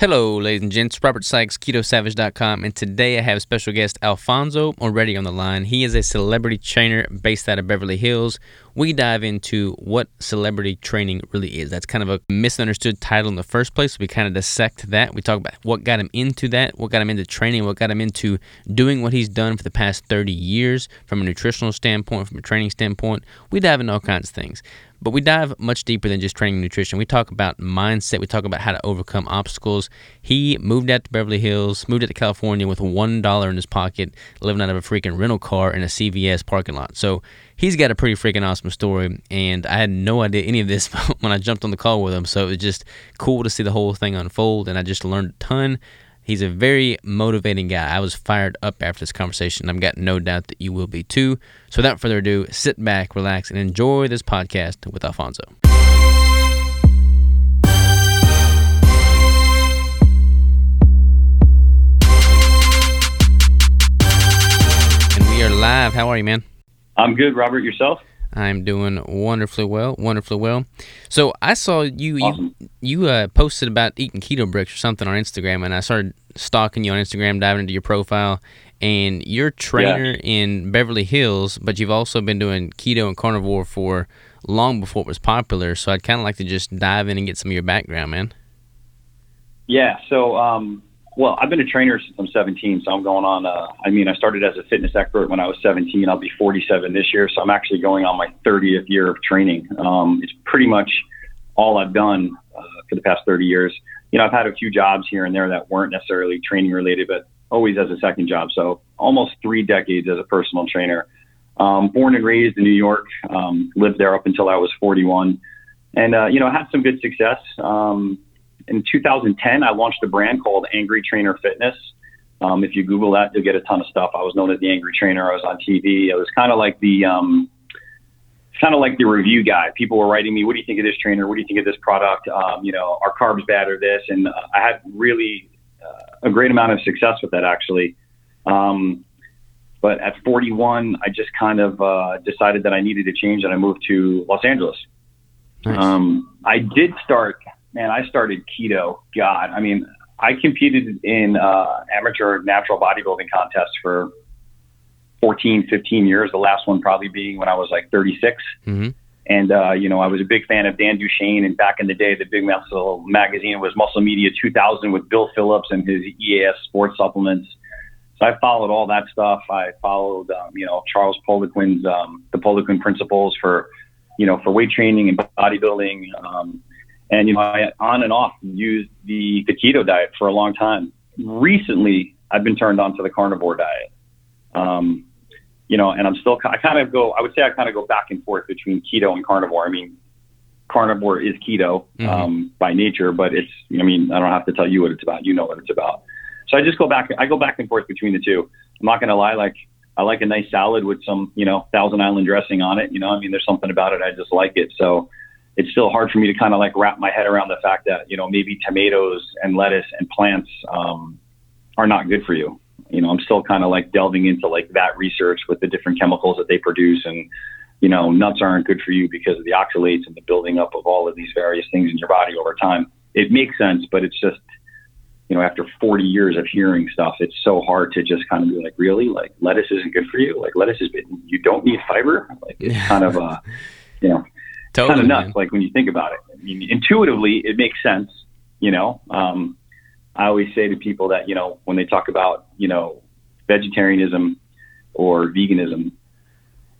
Hello, ladies and gents. Robert Sykes, KetoSavage.com, and today I have special guest Alfonso Moretti on the line. He is a celebrity trainer based out of Beverly Hills. We dive into what celebrity training really is. That's kind of a misunderstood title in the first place. We kind of dissect that. We talk about what got him into that, what got him into training, what got him into doing what he's done for the past 30 years from a nutritional standpoint, from a training standpoint. We dive into all kinds of things. But we dive much deeper than just training nutrition. We talk about mindset. We talk about how to overcome obstacles. He moved out to Beverly Hills, moved out to California with one dollar in his pocket, living out of a freaking rental car in a CVS parking lot. So he's got a pretty freaking awesome story. And I had no idea any of this when I jumped on the call with him. So it was just cool to see the whole thing unfold. And I just learned a ton. He's a very motivating guy. I was fired up after this conversation. I've got no doubt that you will be too. So without further ado, sit back, relax, and enjoy this podcast with Alfonso. And we are live. How are you, man? I'm good, Robert. Yourself? I'm doing wonderfully well, wonderfully well. So I saw you Awesome. you you uh, posted about eating keto bricks or something on Instagram, and I started stalking you on Instagram, diving into your profile, and you're a trainer in Beverly Hills, but you've also been doing keto and carnivore for long before it was popular. So I'd kind of like to just dive in and get some of your background, man. Yeah. So, um, well, I've been a trainer since I'm 17. So I'm going on. Uh, I mean, I started as a fitness expert when I was 17. I'll be 47 this year. So I'm actually going on my 30th year of training. Um, it's pretty much all I've done uh, for the past 30 years. You know, I've had a few jobs here and there that weren't necessarily training related, but always as a second job. So almost three decades as a personal trainer. Um, born and raised in New York, um, lived there up until I was 41, and uh, you know had some good success. Um, in 2010, I launched a brand called Angry Trainer Fitness. Um, if you Google that, you'll get a ton of stuff. I was known as the Angry Trainer. I was on TV. I was kind of like the um, kind of like the review guy. People were writing me, "What do you think of this trainer? What do you think of this product? Um, you know, are carbs bad or this?" And uh, I had really uh, a great amount of success with that actually. Um, but at 41, I just kind of uh, decided that I needed to change, and I moved to Los Angeles. Nice. Um, I did start, man. I started keto. God, I mean, I competed in uh, amateur natural bodybuilding contests for 14, 15 years. The last one probably being when I was like 36. hmm And, uh, you know, I was a big fan of Dan Duchaine. And back in the day, the Big Muscle magazine was Muscle Media 2000 with Bill Phillips and his EAS sports supplements. So I followed all that stuff. I followed, um, you know, Charles Poliquin's, um, the Poliquin principles for, you know, for weight training and bodybuilding. Um, and, you know, I on and off used the, the keto diet for a long time. Recently, I've been turned on to the carnivore diet. Um, you know, and I'm still, I kind of go, I would say I kind of go back and forth between keto and carnivore. I mean, carnivore is keto Mhm. um, by nature, but it's, I mean, I don't have to tell you what it's about. You know what it's about. So I just go back, I go back and forth between the two. I'm not going to lie. Like, I like a nice salad with some, you know, Thousand Island dressing on it. You know, I mean, there's something about it. I just like it. So it's still hard for me to kind of like wrap my head around the fact that, you know, maybe tomatoes and lettuce and plants um, are not good for you. You know, I'm still kind of like delving into like that research with the different chemicals that they produce and, you know, nuts aren't good for you because of the oxalates and the building up of all of these various things in your body over time. It makes sense, but it's just, you know, after 40 years of hearing stuff, it's so hard to just kind of be like, really, like lettuce isn't good for you. Like lettuce is, you don't need fiber. Like it's Yeah. kind of, uh, you know, Totally. kind of nuts. man. Like when you think about it, I mean, intuitively, it makes sense. You know, um, I always say to people that you know when they talk about you know vegetarianism or veganism,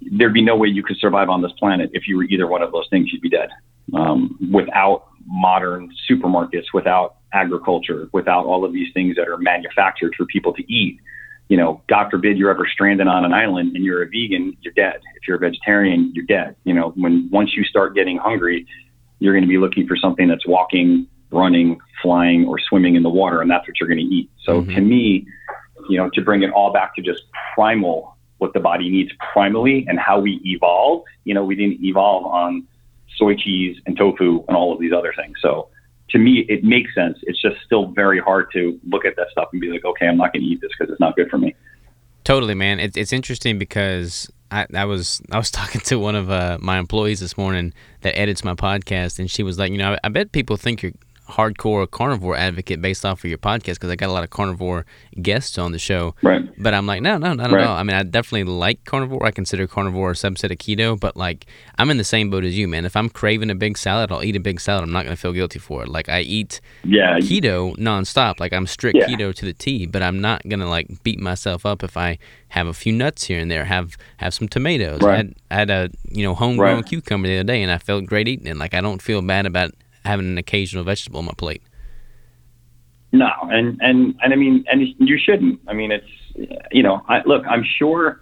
there'd be no way you could survive on this planet if you were either one of those things. You'd be dead. Um, without modern supermarkets, without agriculture, without all of these things that are manufactured for people to eat. You know, God forbid you're ever stranded on an island and you're a vegan, you're dead. If you're a vegetarian, you're dead. You know, when once you start getting hungry, you're going to be looking for something that's walking, running, flying, or swimming in the water, and that's what you're going to eat. So Mhm. to me, you know, to bring it all back to just primal, what the body needs primally and how we evolved, you know, we didn't evolve on soy cheese and tofu and all of these other things. So to me, it makes sense. It's just still very hard to look at that stuff and be like, okay, I'm not going to eat this because it's not good for me. Totally, man. It's it's interesting because I, I was I was talking to one of uh, my employees this morning that edits my podcast, and she was like, you know, I, I bet people think you're hardcore carnivore advocate based off of your podcast because I got a lot of carnivore guests on the show. Right. But I'm like, no, no, not Right. at all. I mean, I definitely like carnivore. I consider carnivore a subset of keto, but like, I'm in the same boat as you, man. If I'm craving a big salad, I'll eat a big salad. I'm not going to feel guilty for it. Like, I eat Yeah. keto nonstop. Like, I'm strict Yeah. keto to the T, but I'm not going to like beat myself up if I have a few nuts here and there, have have some tomatoes. I, had, I had a, you know, homegrown Right. cucumber the other day and I felt great eating it. Like, I don't feel bad about having an occasional vegetable on my plate. No, and and and I mean, and you shouldn't. I mean, it's you know, I, look, I'm sure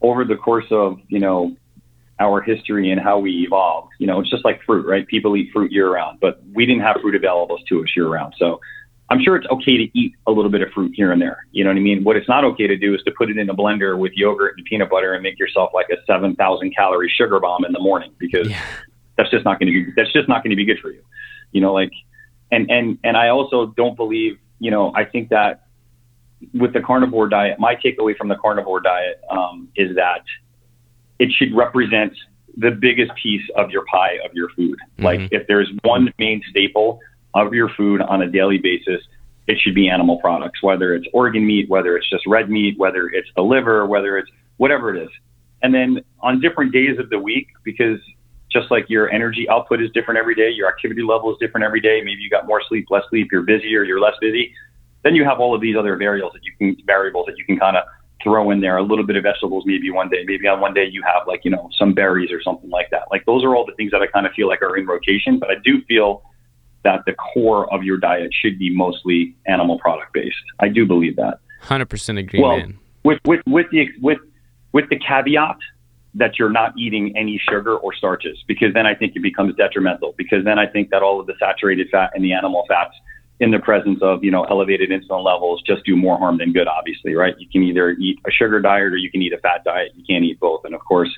over the course of you know our history and how we evolved, you know, it's just like fruit, right? People eat fruit year round, but we didn't have fruit available to us year round, so. I'm sure it's okay to eat a little bit of fruit here and there. You know what I mean? What it's not okay to do is to put it in a blender with yogurt and peanut butter and make yourself like a 7,000 calorie sugar bomb in the morning because Yeah. That's just not going to be that's just not going to be good for you. You know like and and and i also don't believe you know i think that with the carnivore diet my takeaway from the carnivore diet um, is that it should represent the biggest piece of your pie of your food. Like if there's one main staple of your food on a daily basis it should be animal products whether it's organ meat whether it's just red meat whether it's the liver whether it's whatever it is. And then on different days of the week because just like your energy output is different every day, your activity level is different every day. Maybe you got more sleep, less sleep, you're busier, you're less busy. Then you have all of these other variables that you can variables that you can kind of throw in there. A little bit of vegetables, maybe one day. Maybe on one day you have like you know some berries or something like that. Like those are all the things that I kind of feel like are in rotation. But I do feel that the core of your diet should be mostly animal product based. I do believe that. 100% agree, Well, man. with with with the with with the caveat that you're not eating any sugar or starches because then I think it becomes detrimental because then I think that all of the saturated fat and the animal fats in the presence of you know elevated insulin levels just do more harm than good obviously right? You can either eat a sugar diet or you can eat a fat diet. You can't eat both. And of course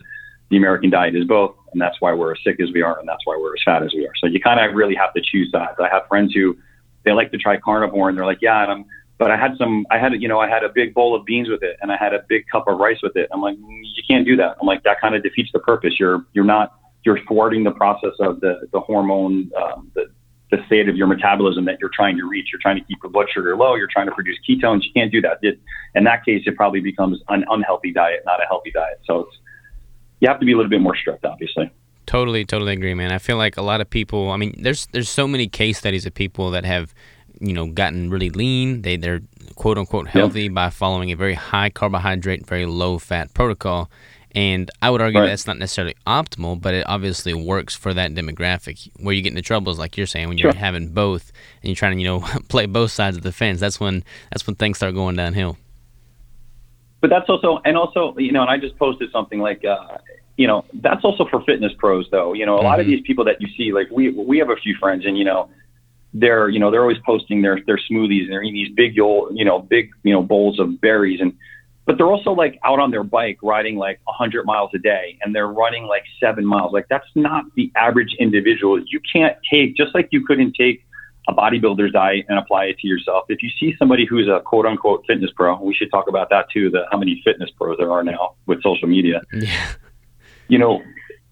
the American diet is both and that's why we're as sick as we are and that's why we're as fat as we are. So you kind of really have to choose sides. I have friends who they like to try carnivore and they're like yeah and I'm but I had some, I had, you know, I had a big bowl of beans with it and I had a big cup of rice with it. I'm like, "Mm, you can't do that. I'm like, that kind of defeats the purpose. You're, you're not, you're thwarting the process of the, the hormone, um, the, the state of your metabolism that you're trying to reach. You're trying to keep your blood sugar low. You're trying to produce ketones. You can't do that. It, in that case, it probably becomes an unhealthy diet, not a healthy diet. So it's, you have to be a little bit more strict, obviously. Totally, totally agree, man. I feel like a lot of people. I mean, there's there's so many case studies of people that have, you know, gotten really lean. They they're quote unquote healthy by following a very high carbohydrate, very low fat protocol. And I would argue Right. that's not necessarily optimal, but it obviously works for that demographic. Where you get into trouble is like you're saying when you're Sure. having both and you're trying to you know play both sides of the fence. That's when that's when things start going downhill. but that's also and also you know and i just posted something like uh you know that's also for fitness pros though you know a lot of Mhm. these people that you see like we we have a few friends and you know they're you know they're always posting their their smoothies and they're eating these big old you know big you know bowls of berries and but they're also like out on their bike riding like 100 miles a day and they're running like seven miles like that's not the average individual you can't take just like you couldn't take a bodybuilder's diet and apply it to yourself. If you see somebody who's a quote unquote fitness pro, we should talk about that too, the how many fitness pros there are now with social media. Yeah. You know,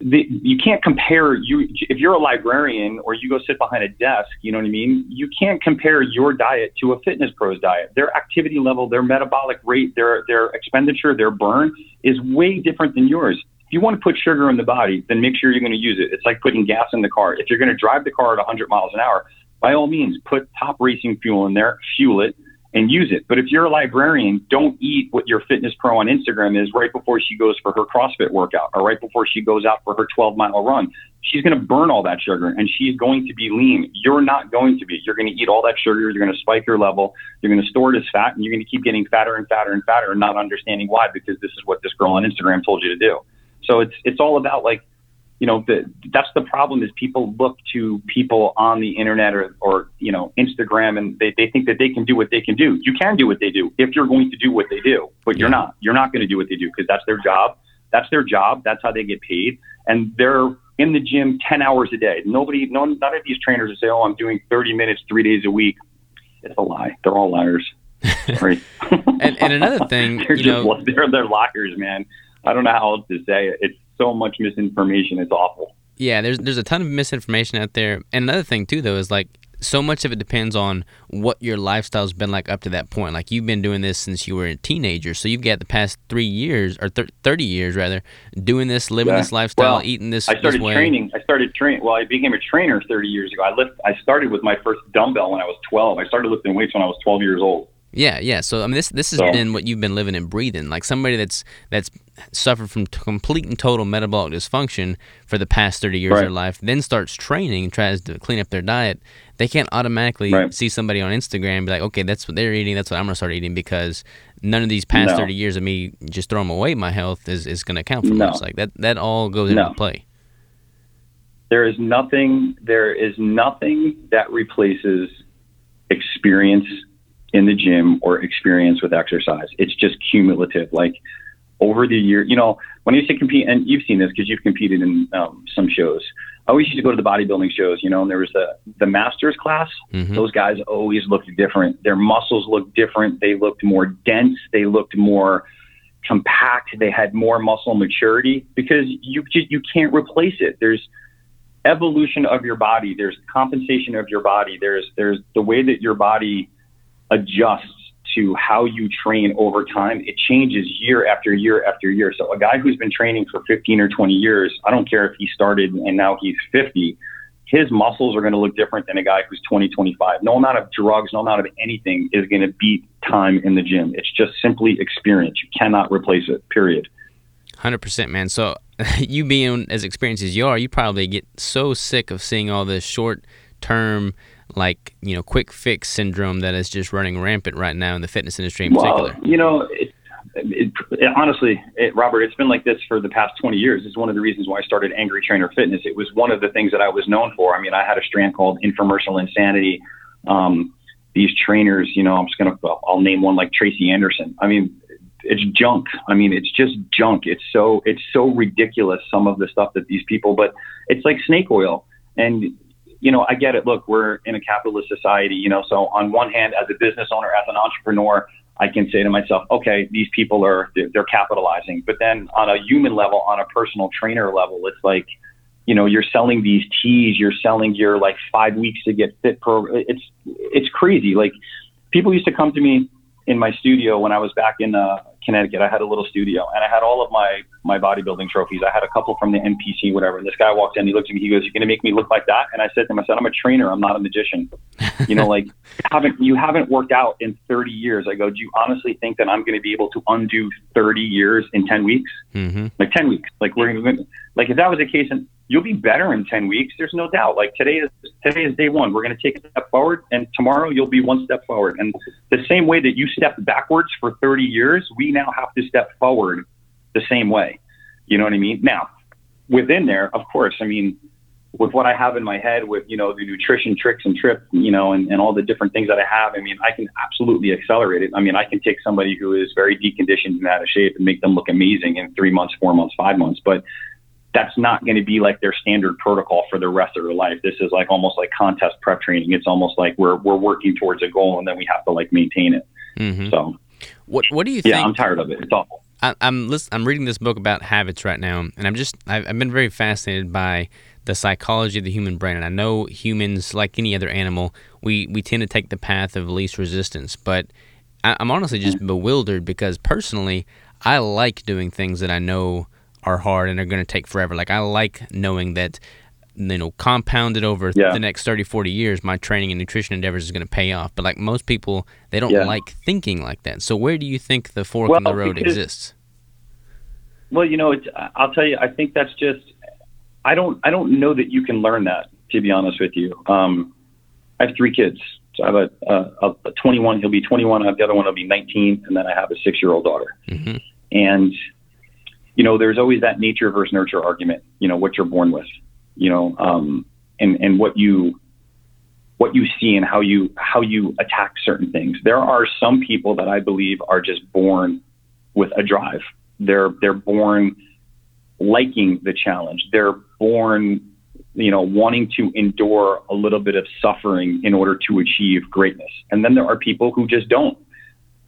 the, you can't compare you if you're a librarian or you go sit behind a desk, you know what I mean? You can't compare your diet to a fitness pro's diet. Their activity level, their metabolic rate, their their expenditure, their burn is way different than yours. If you want to put sugar in the body, then make sure you're going to use it. It's like putting gas in the car. If you're going to drive the car at 100 miles an hour, by all means, put top racing fuel in there, fuel it, and use it. But if you're a librarian, don't eat what your fitness pro on Instagram is right before she goes for her CrossFit workout or right before she goes out for her 12 mile run. She's going to burn all that sugar and she's going to be lean. You're not going to be. You're going to eat all that sugar. You're going to spike your level. You're going to store it as fat and you're going to keep getting fatter and fatter and fatter and not understanding why because this is what this girl on Instagram told you to do. So it's it's all about like you know, the, that's the problem is people look to people on the internet or, or, you know, Instagram and they, they think that they can do what they can do. You can do what they do if you're going to do what they do, but you're not. You're not going to do what they do because that's their job. That's their job. That's how they get paid. And they're in the gym 10 hours a day. Nobody, no, none of these trainers will say, oh, I'm doing 30 minutes, three days a week. It's a lie. They're all liars. And, and another thing, they're you just, know, they're, they're liars, man. I don't know how else to say it. It's so much misinformation. It's awful. Yeah, there's there's a ton of misinformation out there. And another thing too, though, is like so much of it depends on what your lifestyle's been like up to that point. Like you've been doing this since you were a teenager, so you've got the past three years or thir- thirty years rather doing this, living Yeah. this lifestyle, Well, eating this. I started this training. I started training. Well, I became a trainer 30 years ago. I lift. I started with my first dumbbell when I was 12. I started lifting weights when I was 12 years old. Yeah, yeah. So I mean, this this has So- been what you've been living and breathing. Like somebody that's that's suffered from t- complete and total metabolic dysfunction for the past thirty years of their life, then starts training and tries to clean up their diet. They can't automatically Right. see somebody on Instagram and be like, okay, that's what they're eating. That's what I'm gonna start eating because none of these past No. thirty years of me just throwing away my health is, is gonna count for No. much. Like that that all goes into play. There is nothing. There is nothing that replaces experience in the gym or experience with exercise. It's just cumulative. Like over the year, you know, when I used to compete, and you've seen this because you've competed in um, some shows. I always used to go to the bodybuilding shows, you know, and there was the the masters class. hmm Those guys always looked different. Their muscles looked different. They looked more dense. They looked more compact. They had more muscle maturity because you ju- you can't replace it. There's evolution of your body. There's compensation of your body. There's there's the way that your body adjusts to how you train over time. It changes year after year after year. So a guy who's been training for 15 or 20 years, I don't care if he started and now he's 50, his muscles are going to look different than a guy who's 20, 25. No amount of drugs, no amount of anything is going to beat time in the gym. It's just simply experience. You cannot replace it, period. Hundred percent, man. So you being as experienced as you are, you probably get so sick of seeing all this short term, like you know, quick fix syndrome that is just running rampant right now in the fitness industry in Well, particular. you know, it, it, it, honestly, it, Robert, it's been like this for the past 20 years. It's one of the reasons why I started Angry Trainer Fitness. It was one of the things that I was known for. I mean, I had a strand called Infomercial Insanity. Um, these trainers, you know, I'm just gonna, I'll name one like Tracy Anderson. I mean, it's junk. I mean, it's just junk. It's so, it's so ridiculous. Some of the stuff that these people, but it's like snake oil. And you know, I get it. Look, we're in a capitalist society, you know, so on one hand, as a business owner, as an entrepreneur, I can say to myself, okay, these people are, they're, capitalizing. But then on a human level, on a personal trainer level, it's like, you know, you're selling these teas, you're selling your like five weeks to get fit program. It's, it's crazy. Like people used to come to me in my studio when I was back in uh, Connecticut. I had a little studio and I had all of my, my bodybuilding trophies. I had a couple from the NPC, whatever. And this guy walked in, he looked at me, he goes, you're going to make me look like that? And I said to him, I said, I'm a trainer. I'm not a magician. You know, like haven't, you haven't worked out in 30 years. I go, do you honestly think that I'm going to be able to undo 30 years in 10 weeks? hmm Like 10 weeks. Like we're to, like if that was the case, and you'll be better in 10 weeks. There's no doubt. Like today is, today is day one. We're going to take a step forward and tomorrow you'll be one step forward. And the same way that you stepped backwards for 30 years, we now have to step forward the same way. You know what I mean? Now, within there, of course, I mean, with what I have in my head with, you know, the nutrition tricks and trips, you know, and, and all the different things that I have, I mean, I can absolutely accelerate it. I mean, I can take somebody who is very deconditioned and out of shape and make them look amazing in three months, four months, five months. But that's not going to be like their standard protocol for the rest of their life. This is like almost like contest prep training. It's almost like we're, we're working towards a goal and then we have to like maintain it. hmm So What What do you yeah, think? I'm tired of it. It's awful. I, I'm listen, I'm reading this book about habits right now, and I'm just I've, I've been very fascinated by the psychology of the human brain. And I know humans, like any other animal, we we tend to take the path of least resistance. But I, I'm honestly just bewildered because personally, I like doing things that I know are hard and are going to take forever. Like I like knowing that you know compounded over Yeah. the next 30 40 years my training and nutrition endeavors is going to pay off but like most people they don't Yeah. like thinking like that so where do you think the fork Well, in the road because- exists Well, you know, it's, I'll tell you, I think that's just, I don't, I don't know that you can learn that, to be honest with you. Um, I have three kids. So I have a, a, a 21, he'll be 21. I have the other one will be 19. And then I have a six year old daughter. hmm And, you know, there's always that nature versus nurture argument, you know, what you're born with, you know, um, and, and what you, what you see and how you, how you attack certain things. There are some people that I believe are just born with a drive. They're, they're born liking the challenge. They're born, you know, wanting to endure a little bit of suffering in order to achieve greatness. And then there are people who just don't.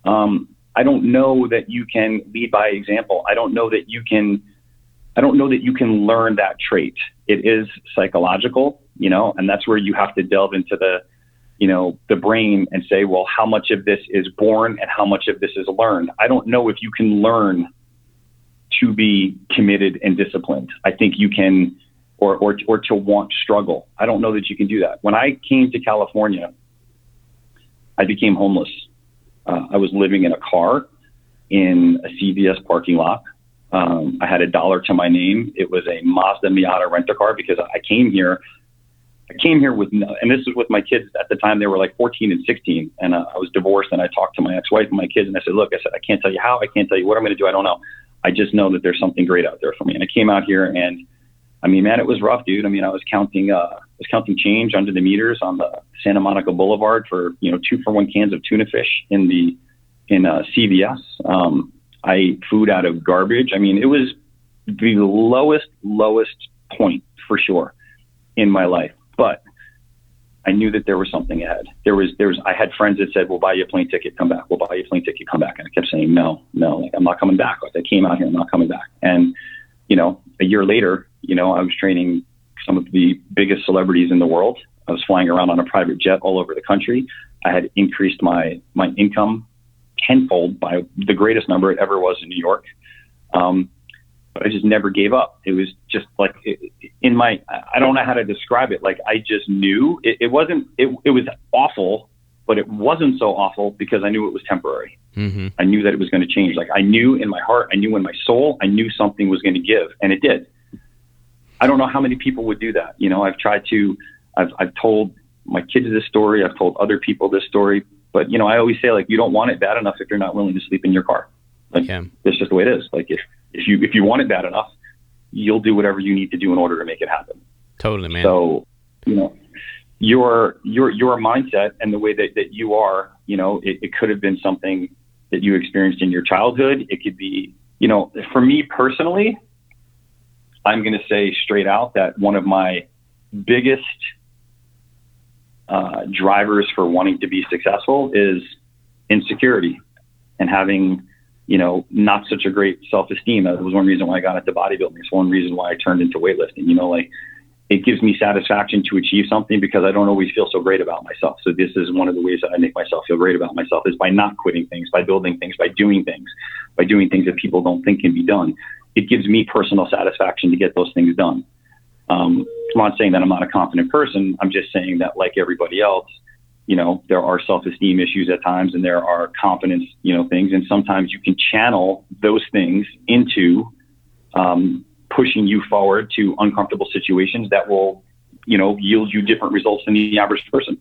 Um, I don't know that you can lead by example. I don't know that you can. I don't know that you can learn that trait. It is psychological, you know, and that's where you have to delve into the you know, the brain and say, well, how much of this is born and how much of this is learned? I don't know if you can learn to be committed and disciplined. I think you can, or, or, or to want struggle. I don't know that you can do that. When I came to California, I became homeless. Uh, I was living in a car in a CVS parking lot. Um, I had a dollar to my name. It was a Mazda Miata rent car because I came here. I came here with, and this is with my kids at the time. They were like 14 and 16, and uh, I was divorced. And I talked to my ex-wife and my kids, and I said, "Look, I said I can't tell you how. I can't tell you what I'm going to do. I don't know. I just know that there's something great out there for me." And I came out here, and I mean, man, it was rough, dude. I mean, I was counting, uh, Was counting change under the meters on the Santa Monica Boulevard for you know two for one cans of tuna fish in the in uh, CVS. Um, I ate food out of garbage. I mean, it was the lowest, lowest point for sure in my life. But I knew that there was something ahead. There was, there was, I had friends that said, we'll buy you a plane ticket, come back. We'll buy you a plane ticket, come back. And I kept saying, no, no, like, I'm not coming back. Like I came out here, I'm not coming back. And, you know, a year later, you know, I was training some of the biggest celebrities in the world. I was flying around on a private jet all over the country. I had increased my, my income tenfold by the greatest number it ever was in New York. Um, but I just never gave up. It was just like in my, I don't know how to describe it. Like I just knew it, it wasn't, it, it was awful, but it wasn't so awful because I knew it was temporary. Mm-hmm. I knew that it was going to change. Like I knew in my heart, I knew in my soul, I knew something was going to give and it did. I don't know how many people would do that. You know, I've tried to, I've, I've told my kids this story. I've told other people this story, but you know, I always say like, you don't want it bad enough if you're not willing to sleep in your car. Like, yeah. it's just the way it is. Like, if if you if you want it bad enough, you'll do whatever you need to do in order to make it happen. Totally, man. So, you know, your your your mindset and the way that that you are, you know, it, it could have been something that you experienced in your childhood. It could be, you know, for me personally, I'm going to say straight out that one of my biggest uh, drivers for wanting to be successful is insecurity and having, you know, not such a great self esteem. That was one reason why I got into bodybuilding. It's one reason why I turned into weightlifting. You know, like it gives me satisfaction to achieve something because I don't always feel so great about myself. So this is one of the ways that I make myself feel great about myself is by not quitting things, by building things, by doing things, by doing things that people don't think can be done. It gives me personal satisfaction to get those things done. Um, I'm not saying that I'm not a confident person. I'm just saying that, like everybody else, you know, there are self-esteem issues at times, and there are confidence, you know, things, and sometimes you can channel those things into um, pushing you forward to uncomfortable situations that will, you know, yield you different results than the average person.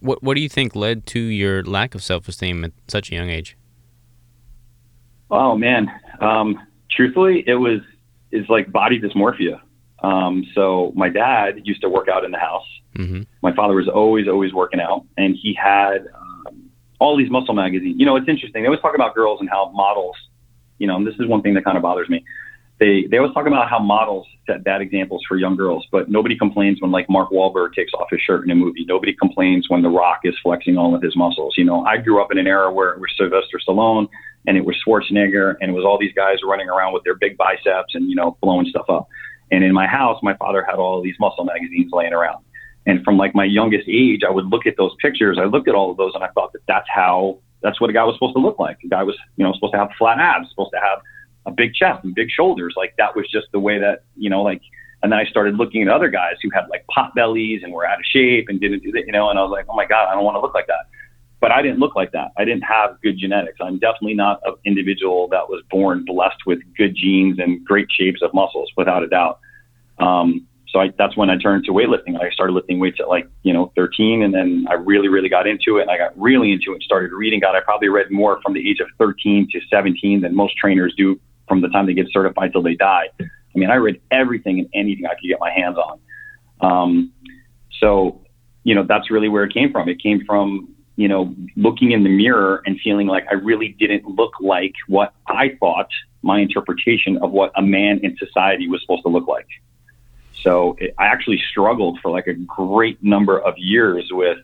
What What do you think led to your lack of self-esteem at such a young age? Oh man, um, truthfully, it was is like body dysmorphia. Um, so my dad used to work out in the house. Mm-hmm. My father was always, always working out, and he had um, all these muscle magazines. You know, it's interesting. They always talk about girls and how models. You know, and this is one thing that kind of bothers me. They they always talk about how models set bad examples for young girls, but nobody complains when like Mark Wahlberg takes off his shirt in a movie. Nobody complains when The Rock is flexing all of his muscles. You know, I grew up in an era where it was Sylvester Stallone and it was Schwarzenegger and it was all these guys running around with their big biceps and you know blowing stuff up. And in my house, my father had all these muscle magazines laying around. And from like my youngest age, I would look at those pictures. I looked at all of those and I thought that that's how, that's what a guy was supposed to look like. A guy was, you know, supposed to have flat abs, supposed to have a big chest and big shoulders. Like that was just the way that, you know, like, and then I started looking at other guys who had like pot bellies and were out of shape and didn't do that, you know, and I was like, oh my God, I don't want to look like that. But I didn't look like that. I didn't have good genetics. I'm definitely not an individual that was born blessed with good genes and great shapes of muscles, without a doubt. Um, so I, that's when I turned to weightlifting. I started lifting weights at like, you know, 13 and then I really, really got into it and I got really into it and started reading. God, I probably read more from the age of 13 to 17 than most trainers do from the time they get certified till they die. I mean, I read everything and anything I could get my hands on. Um, so, you know, that's really where it came from. It came from, you know, looking in the mirror and feeling like I really didn't look like what I thought my interpretation of what a man in society was supposed to look like. So it, I actually struggled for like a great number of years with,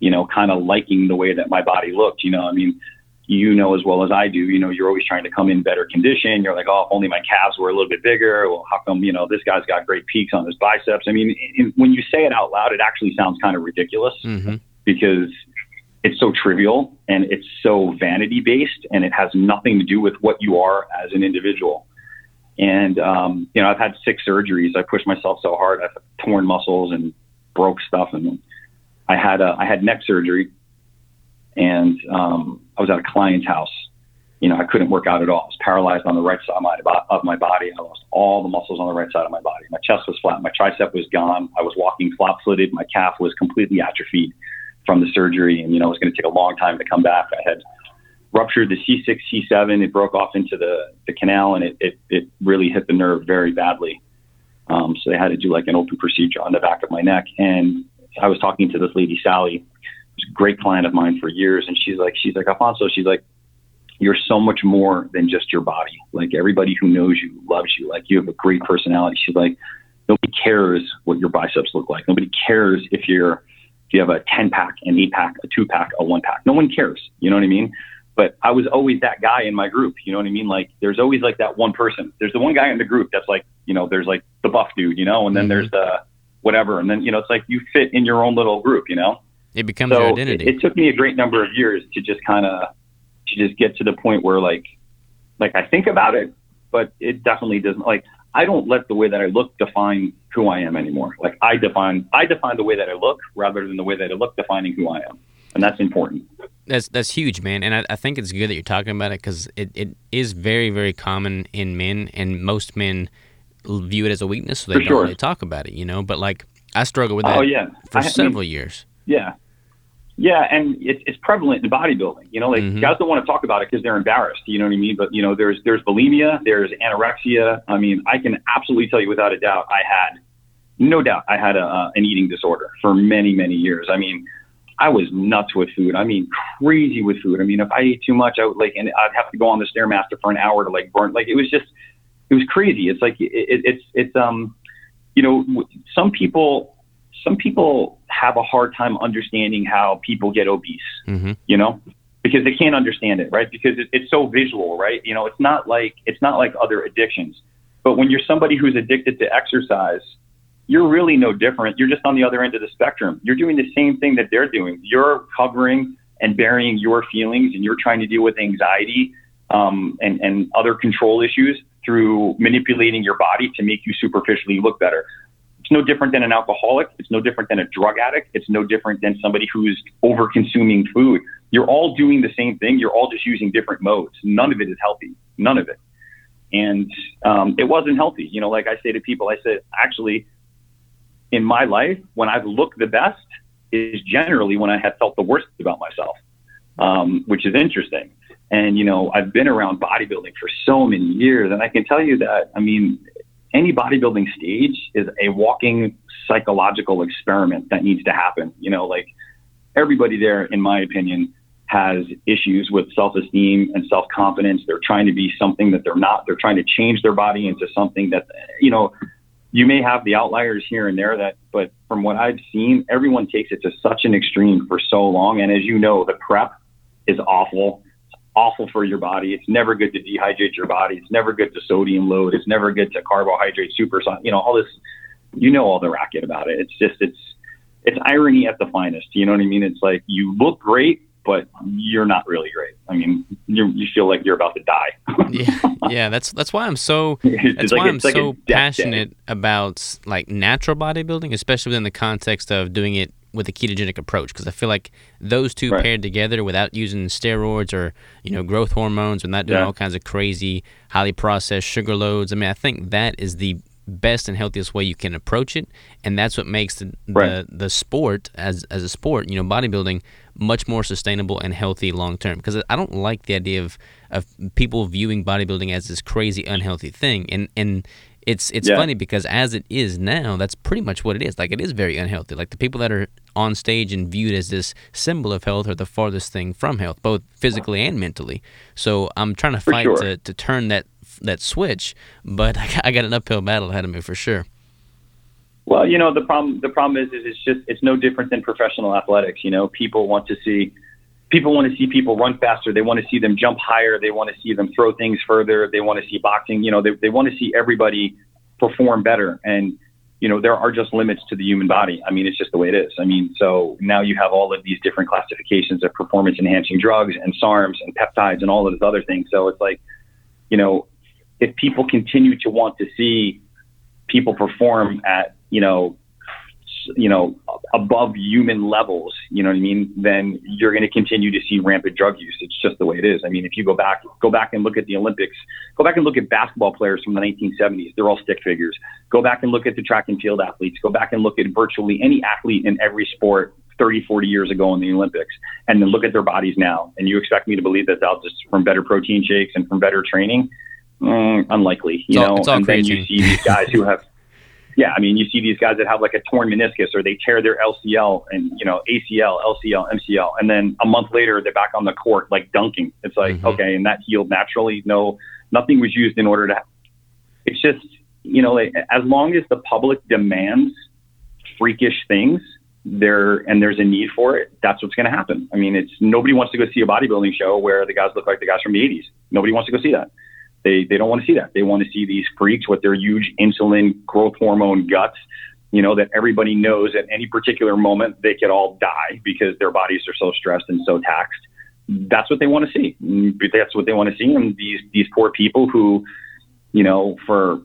you know, kind of liking the way that my body looked. You know, I mean, you know as well as I do, you know, you're always trying to come in better condition. You're like, oh, if only my calves were a little bit bigger. Well, how come, you know, this guy's got great peaks on his biceps? I mean, when you say it out loud, it actually sounds kind of ridiculous. Mm-hmm. because it's so trivial and it's so vanity based and it has nothing to do with what you are as an individual. And, um, you know, I've had six surgeries. I pushed myself so hard. I've torn muscles and broke stuff. And I had, a, I had neck surgery and, um, I was at a client's house. You know, I couldn't work out at all. I was paralyzed on the right side of my, of my body. I lost all the muscles on the right side of my body. My chest was flat. My tricep was gone. I was walking flat footed. My calf was completely atrophied from the surgery. And, you know, it was going to take a long time to come back. I had ruptured the C6, C7. It broke off into the, the canal and it, it, it really hit the nerve very badly. Um, so they had to do like an open procedure on the back of my neck. And I was talking to this lady, Sally, great client of mine for years. And she's like, she's like, Alfonso, she's like, you're so much more than just your body. Like everybody who knows you loves you. Like you have a great personality. She's like, nobody cares what your biceps look like. Nobody cares if you're, if you have a 10 pack, an eight pack, a two pack, a one pack. No one cares. You know what I mean? But I was always that guy in my group. You know what I mean? Like there's always like that one person. There's the one guy in the group that's like, you know, there's like the buff dude, you know, and then mm-hmm. there's the whatever. And then, you know, it's like you fit in your own little group, you know? It becomes so your identity. It, it took me a great number of years to just kind of, to just get to the point where like, like I think about it, but it definitely doesn't like, I don't let the way that I look define who I am anymore. Like I define, I define the way that I look rather than the way that I look defining who I am. And that's important. That's that's huge, man, and I, I think it's good that you're talking about it because it, it is very very common in men, and most men view it as a weakness, so they for don't sure. really talk about it, you know. But like I struggle with oh, that. Oh yeah, for I, several I mean, years. Yeah, yeah, and it's it's prevalent in bodybuilding. You know, like mm-hmm. guys don't want to talk about it because they're embarrassed. You know what I mean? But you know, there's there's bulimia, there's anorexia. I mean, I can absolutely tell you without a doubt, I had no doubt I had a, uh, an eating disorder for many many years. I mean I was nuts with food. I mean, crazy with food. I mean, if I ate too much, I would like, and I'd have to go on the stairmaster for an hour to like burn. Like it was just, it was crazy. It's like it, it, it's it's um, you know, some people some people have a hard time understanding how people get obese. Mm-hmm. You know, because they can't understand it, right? Because it, it's so visual, right? You know, it's not like it's not like other addictions. But when you're somebody who's addicted to exercise, you're really no different. You're just on the other end of the spectrum. You're doing the same thing that they're doing. You're covering and burying your feelings, and you're trying to deal with anxiety um, and, and other control issues through manipulating your body to make you superficially look better. It's no different than an alcoholic. It's no different than a drug addict. It's no different than somebody who's over consuming food. You're all doing the same thing. You're all just using different modes. None of it is healthy. None of it. And um, it wasn't healthy. You know, like I say to people, I said, actually, in my life, when I've looked the best, is generally when I have felt the worst about myself, um, which is interesting. And, you know, I've been around bodybuilding for so many years, and I can tell you that, I mean, any bodybuilding stage is a walking psychological experiment that needs to happen. You know, like everybody there, in my opinion, has issues with self esteem and self confidence. They're trying to be something that they're not. They're trying to change their body into something that, you know, you may have the outliers here and there that, but from what I've seen, everyone takes it to such an extreme for so long. And as you know, the prep is awful. Awful for your body. It's never good to dehydrate your body. It's never good to sodium load. It's never good to carbohydrate super, you know, all this, you know, all the racket about it. It's just, it's, it's irony at the finest. You know what I mean? It's like you look great, but you're not really great. I mean, you you feel like you're about to die. yeah, yeah. That's that's why I'm so that's like why I'm so passionate day. about like natural bodybuilding, especially within the context of doing it with a ketogenic approach, because I feel like those two right. paired together without using steroids or you know growth hormones and not doing yeah. all kinds of crazy highly processed sugar loads. I mean, I think that is the best and healthiest way you can approach it, and that's what makes the right. the, the sport as as a sport, you know, bodybuilding much more sustainable and healthy long term. Because I don't like the idea of of people viewing bodybuilding as this crazy unhealthy thing, and and it's it's yeah. funny because as it is now, that's pretty much what it is. Like it is very unhealthy. Like the people that are on stage and viewed as this symbol of health are the farthest thing from health, both physically and mentally. So I'm trying to fight sure. to, to turn that that switch, but I got, I got an uphill battle ahead of me for sure. Well, you know the problem. The problem is, is it's just it's no different than professional athletics. You know, people want to see people want to see people run faster. They want to see them jump higher. They want to see them throw things further. They want to see boxing. You know, they they want to see everybody perform better. And you know, there are just limits to the human body. I mean, it's just the way it is. I mean, so now you have all of these different classifications of performance enhancing drugs and SARMs and peptides and all of those other things. So it's like, you know, if people continue to want to see people perform at, you know, you know, above human levels, you know what I mean, then you're going to continue to see rampant drug use. It's just the way it is. I mean, if you go back, go back and look at the Olympics, go back and look at basketball players from the 1970s. They're all stick figures. Go back and look at the track and field athletes. Go back and look at virtually any athlete in every sport 30, 40 years ago in the Olympics, and then look at their bodies now. And you expect me to believe that that's just from better protein shakes and from better training? Mm, unlikely, you all, know. and then you see these guys who have yeah, I mean, you see these guys that have like a torn meniscus or they tear their LCL and, you know, ACL, LCL, MCL. And then a month later, they're back on the court, like dunking. It's like, mm-hmm. okay, and that healed naturally. No, nothing was used in order to, it's just, you know, like, as long as the public demands freakish things, there and there's a need for it, that's what's going to happen. I mean, it's nobody wants to go see a bodybuilding show where the guys look like the guys from the 80s. Nobody wants to go see that. They they don't want to see that. They want to see these freaks with their huge insulin growth hormone guts. You know that everybody knows at any particular moment they could all die because their bodies are so stressed and so taxed. That's what they want to see. Mm, that's what they want to see. And these these poor people who, you know, for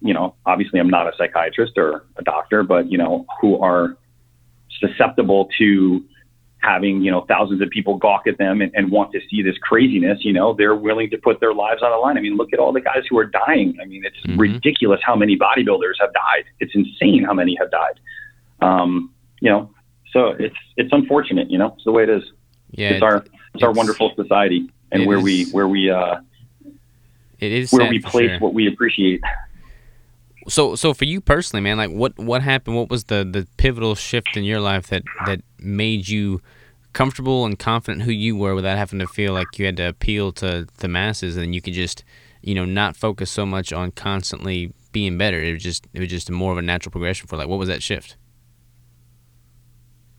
you know, obviously I'm not a psychiatrist or a doctor, but you know, who are susceptible to having you know thousands of people gawk at them and, and want to see this craziness you know they're willing to put their lives on the line. I mean look at all the guys who are dying. I mean it's mm-hmm. ridiculous how many bodybuilders have died. It's insane how many have died. Um, you know so it's it's unfortunate you know it's the way it is. Yeah it's our it's, it's our wonderful society and where is, we where we uh it is where we place sure. what we appreciate. So so for you personally man like what what happened? What was the the pivotal shift in your life that that made you comfortable and confident who you were without having to feel like you had to appeal to the masses and you could just you know not focus so much on constantly being better. It was just it was just more of a natural progression for like what was that shift?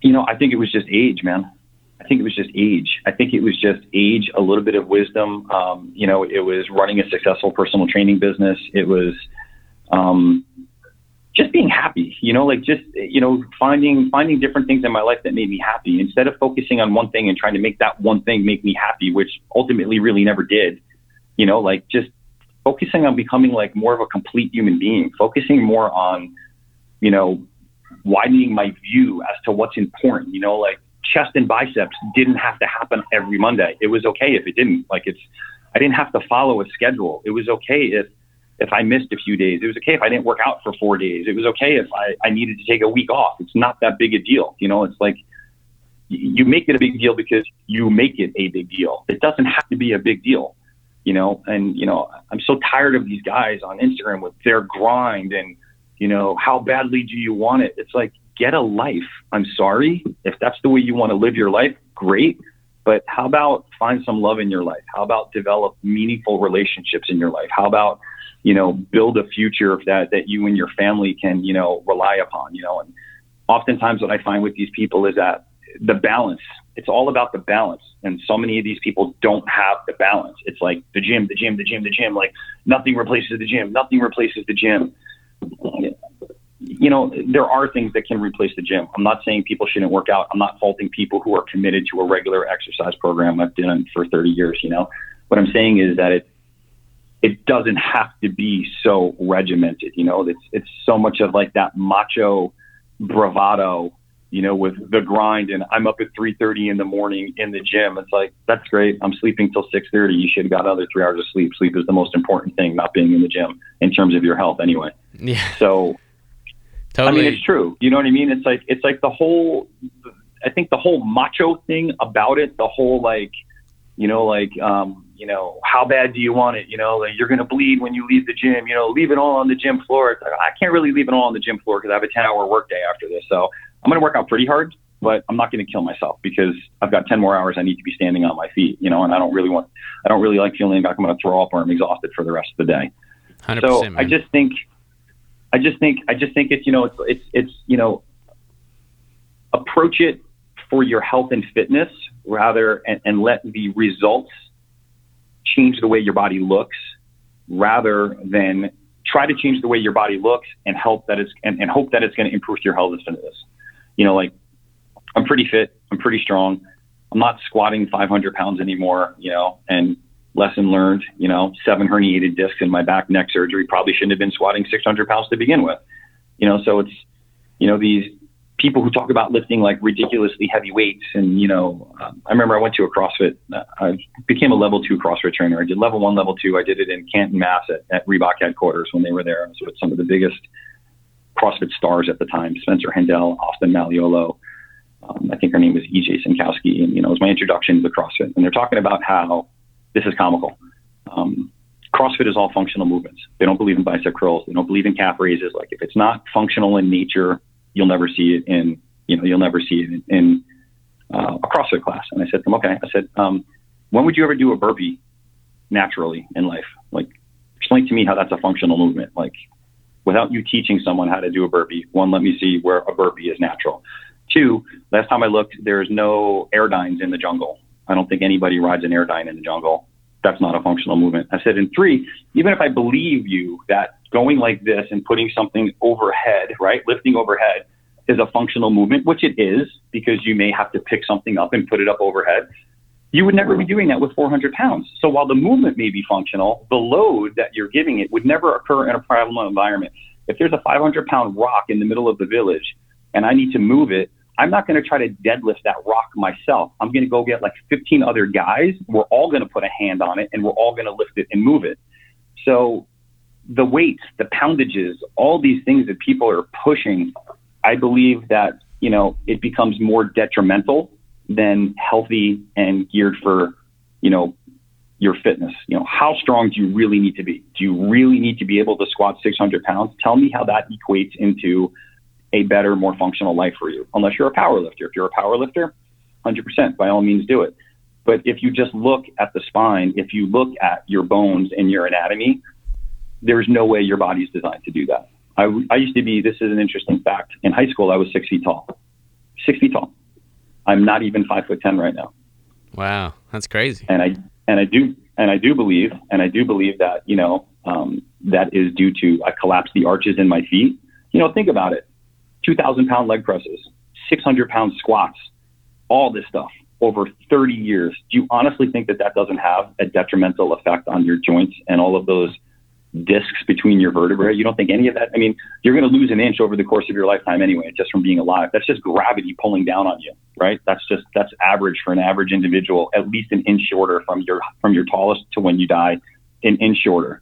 You know i think it was just age man. I think it was just age. I think it was just age a little bit of wisdom. Um, you know it was running a successful personal training business. It was um, just being happy, you know, like just, you know, finding, finding different things in my life that made me happy instead of focusing on one thing and trying to make that one thing make me happy, which ultimately really never did, you know, like just focusing on becoming like more of a complete human being, focusing more on, you know, widening my view as to what's important, you know, like chest and biceps didn't have to happen every Monday. It was okay if it didn't. Like it's, I didn't have to follow a schedule. It was okay if if I missed a few days. It was okay if I didn't work out for four days. It was okay if I, I needed to take a week off. It's not that big a deal. You know, it's like you make it a big deal because you make it a big deal. It doesn't have to be a big deal, you know. And you know, I'm so tired of these guys on Instagram with their grind and you know how badly do you want it? It's like get a life. I'm sorry if that's the way you want to live your life. Great. But how about find some love in your life? How about develop meaningful relationships in your life? How about you know, build a future that, that you and your family can, you know, rely upon, you know, and oftentimes what I find with these people is that the balance, it's all about the balance. And so many of these people don't have the balance. It's like the gym, the gym, the gym, the gym, like nothing replaces the gym, nothing replaces the gym. You know, there are things that can replace the gym. I'm not saying people shouldn't work out. I'm not faulting people who are committed to a regular exercise program. I've done it for 30 years, you know. What I'm saying is that it, it doesn't have to be so regimented. You know, it's it's so much of like that macho bravado. You know, with the grind, and I'm up at 3:30 in the morning in the gym. It's like that's great. I'm sleeping till 6:30. You should have got another three hours of sleep. Sleep is the most important thing, not being in the gym in terms of your health, anyway. Yeah. So, totally. I mean, it's true. You know what I mean? It's like it's like the whole. I think the whole macho thing about it, the whole like, you know, like um, you know, how bad do you want it? You know, like you're going to bleed when you leave the gym, you know, leave it all on the gym floor. It's like, I can't really leave it all on the gym floor because I have a 10 hour workday after this. So I'm going to work out pretty hard, but I'm not going to kill myself because I've got 10 more hours I need to be standing on my feet, you know, and I don't really want, I don't really like feeling like I'm going to throw up or I'm exhausted for the rest of the day. so man. I just think, I just think, I just think it's, you know, it's, it's, it's, you know, approach it for your health and fitness rather and, and let the results change the way your body looks rather than try to change the way your body looks and help that it's and, and hope that it's going to improve your health and this. You know, like I'm pretty fit, I'm pretty strong. I'm not squatting 500 pounds anymore, you know, and lesson learned, you know, seven herniated discs in my back neck surgery probably shouldn't have been squatting 600 pounds to begin with, you know, so it's, you know, these people who talk about lifting like ridiculously heavy weights. And, you know, um, I remember I went to a CrossFit, uh, I became a level two CrossFit trainer. I did level one, level two. I did it in Canton, Mass at, at Reebok headquarters when they were there. I was with some of the biggest CrossFit stars at the time, Spencer Hendel, Austin Malleolo. Um, I think her name was EJ Synkowski. And, you know, it was my introduction to CrossFit. And they're talking about how this is comical. Um, CrossFit is all functional movements. They don't believe in bicep curls. They don't believe in calf raises. Like if it's not functional in nature, you'll never see it in, you know, you'll never see it in, in uh, a CrossFit class. And I said to them, okay, I said, um, when would you ever do a burpee naturally in life? Like, explain to me how that's a functional movement. Like, without you teaching someone how to do a burpee, one, let me see where a burpee is natural. Two, last time I looked, there's no airdynes in the jungle. I don't think anybody rides an airdyne in the jungle. That's not a functional movement. I said, and three, even if I believe you that going like this and putting something overhead, right, lifting overhead is a functional movement, which it is because you may have to pick something up and put it up overhead. You would never be doing that with 400 pounds. So while the movement may be functional, the load that you're giving it would never occur in a primal environment. If there's a 500 pound rock in the middle of the village and I need to move it, I'm not going to try to deadlift that rock myself. I'm going to go get like 15 other guys. We're all going to put a hand on it and we're all going to lift it and move it. So the weights, the poundages, all these things that people are pushing, I believe that, you know, it becomes more detrimental than healthy and geared for, you know, your fitness. You know, how strong do you really need to be? Do you really need to be able to squat 600 pounds? Tell me how that equates into a better, more functional life for you. Unless you're a power lifter. If you're a power lifter, 100%, by all means do it. But if you just look at the spine, if you look at your bones and your anatomy, there's no way your body's designed to do that. I, I used to be, this is an interesting fact. In high school, I was six feet tall. Six feet tall. I'm not even five foot 10 right now. Wow. That's crazy. And I, and I do, and I do believe, and I do believe that, you know, um, that is due to, I collapsed the arches in my feet. You know, think about it. 2,000 pound leg presses, 600 pound squats, all this stuff over 30 years. Do you honestly think that that doesn't have a detrimental effect on your joints and all of those discs between your vertebrae? You don't think any of that? I mean, you're going to lose an inch over the course of your lifetime anyway, just from being alive. That's just gravity pulling down on you, right? That's just that's average for an average individual, at least an inch shorter from your from your tallest to when you die, an inch shorter.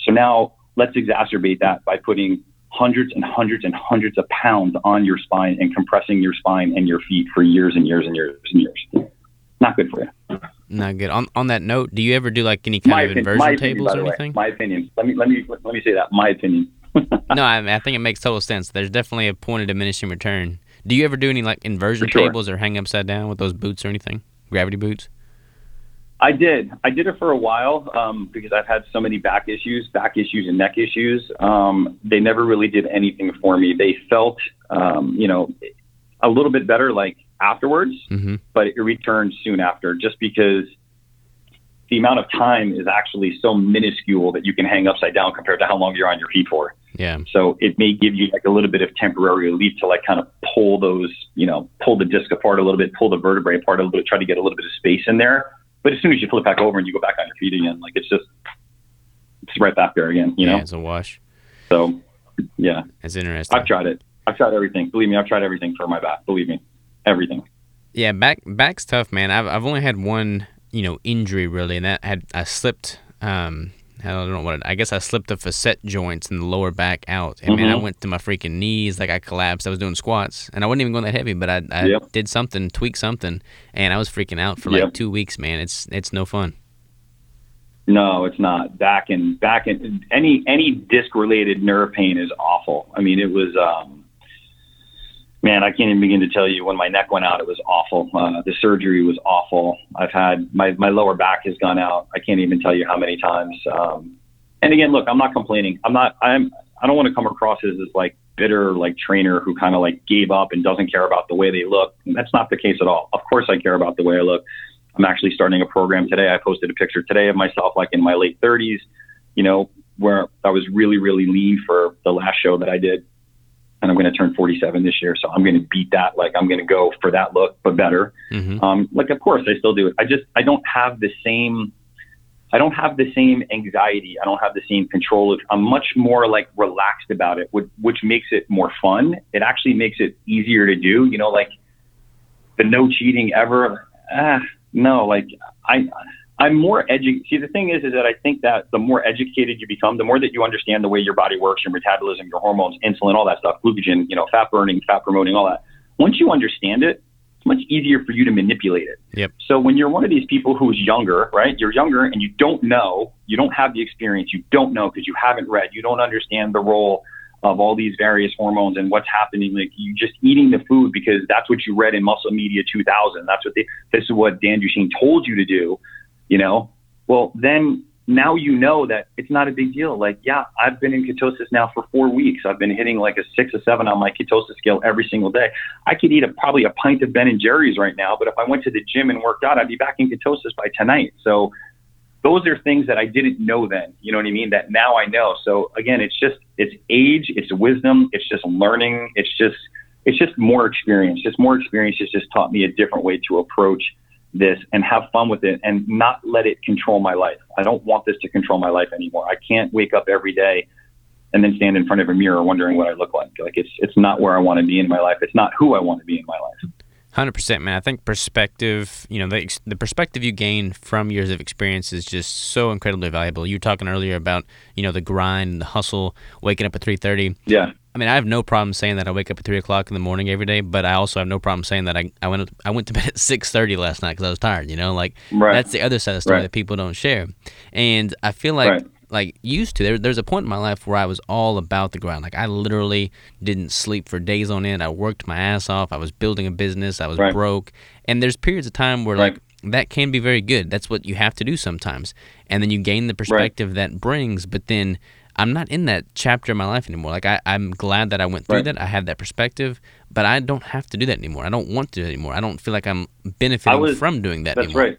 So now let's exacerbate that by putting hundreds and hundreds and hundreds of pounds on your spine and compressing your spine and your feet for years and years and years and years. Not good for you. Not good. On on that note, do you ever do like any kind my of opinion, inversion tables opinion, or way. anything? My opinion. Let me let me let me say that. My opinion. no, I, I think it makes total sense. There's definitely a point of diminishing return. Do you ever do any like inversion sure. tables or hang upside down with those boots or anything? Gravity boots? I did. I did it for a while um, because I've had so many back issues, back issues, and neck issues. Um, they never really did anything for me. They felt, um, you know, a little bit better like afterwards, Mm-hmm. but it returned soon after just because the amount of time is actually so minuscule that you can hang upside down compared to how long you're on your feet for. Yeah. So it may give you like a little bit of temporary relief to like kind of pull those, you know, pull the disc apart a little bit, pull the vertebrae apart a little bit, try to get a little bit of space in there. But as soon as you flip back over and you go back on your feet again, like it's just it's right back there again, you yeah, know. it's a wash. So yeah, That's interesting. I've tried it. I've tried everything. Believe me, I've tried everything for my back. Believe me, everything. Yeah, back back's tough, man. I've I've only had one, you know, injury really, and that had I slipped. Um, I don't know what it, I guess I slipped the facet joints in the lower back out, and man, I Mhm. went to my freaking knees like I collapsed. I was doing squats, and I wasn't even going that heavy, but I I Yep. did something, tweaked something, and I was freaking out for like Yep. two weeks, man. It's it's no fun. No, it's not. Back and back and any any disc related nerve pain is awful. I mean, it was um man, I can't even begin to tell you when my neck went out, it was awful. Uh, the surgery was awful. I've had my my lower back has gone out. I can't even tell you how many times. Um and again, look, I'm not complaining. I'm not I'm I don't want to come across as this like bitter like trainer who kind of like gave up and doesn't care about the way they look. That's not the case at all. Of course I care about the way I look. I'm actually starting a program today. I posted a picture today of myself like in my late 30s. You know, where I was really, really lean for the last show that I did. And I'm going to turn 47 this year. So I'm going to beat that. Like I'm going to go for that look, but better. Mm-hmm. Um, like, of course I still do it. I just, I don't have the same, I don't have the same anxiety. I don't have the same control. I'm much more like relaxed about it, which, which makes it more fun. It actually makes it easier to do, you know, like the no cheating ever. Ah, no, like I, I'm more educated. See, the thing is, is that I think that the more educated you become, the more that you understand the way your body works, your metabolism, your hormones, insulin, all that stuff, glucogen, you know, fat burning, fat promoting, all that. Once you understand it, it's much easier for you to manipulate it. Yep. So when you're one of these people who's younger, right? You're younger and you don't know, you don't have the experience, you don't know because you haven't read, you don't understand the role of all these various hormones and what's happening. Like you're just eating the food because that's what you read in Muscle Media 2000. That's what they, this is what Dan Duchaine told you to do you know, well, then now you know that it's not a big deal. Like, yeah, I've been in ketosis now for four weeks. I've been hitting like a six or seven on my ketosis scale every single day. I could eat a, probably a pint of Ben and Jerry's right now, but if I went to the gym and worked out, I'd be back in ketosis by tonight. So those are things that I didn't know then. You know what I mean? That now I know. So again, it's just it's age, it's wisdom, it's just learning, it's just it's just more experience. Just more experience has just taught me a different way to approach this and have fun with it and not let it control my life. I don't want this to control my life anymore. I can't wake up every day and then stand in front of a mirror wondering what I look like. Like it's it's not where I want to be in my life. It's not who I want to be in my life. Hundred percent, man. I think perspective, you know, the the perspective you gain from years of experience is just so incredibly valuable. You were talking earlier about, you know, the grind, the hustle, waking up at three thirty. Yeah. I mean, I have no problem saying that I wake up at three o'clock in the morning every day, but I also have no problem saying that I, I went I went to bed at six thirty last night because I was tired. You know, like right. that's the other side of the story right. that people don't share. And I feel like right. like used to there, there's a point in my life where I was all about the grind. Like I literally didn't sleep for days on end. I worked my ass off. I was building a business. I was broke. And there's periods of time where like that can be very good. That's what you have to do sometimes. And then you gain the perspective that brings, but then I'm not in that chapter of my life anymore. Like I, I'm glad that I went through right. that. I had that perspective, but I don't have to do that anymore. I don't want to anymore. I don't feel like I'm benefiting was, from doing that. Anymore. That's anymore. right.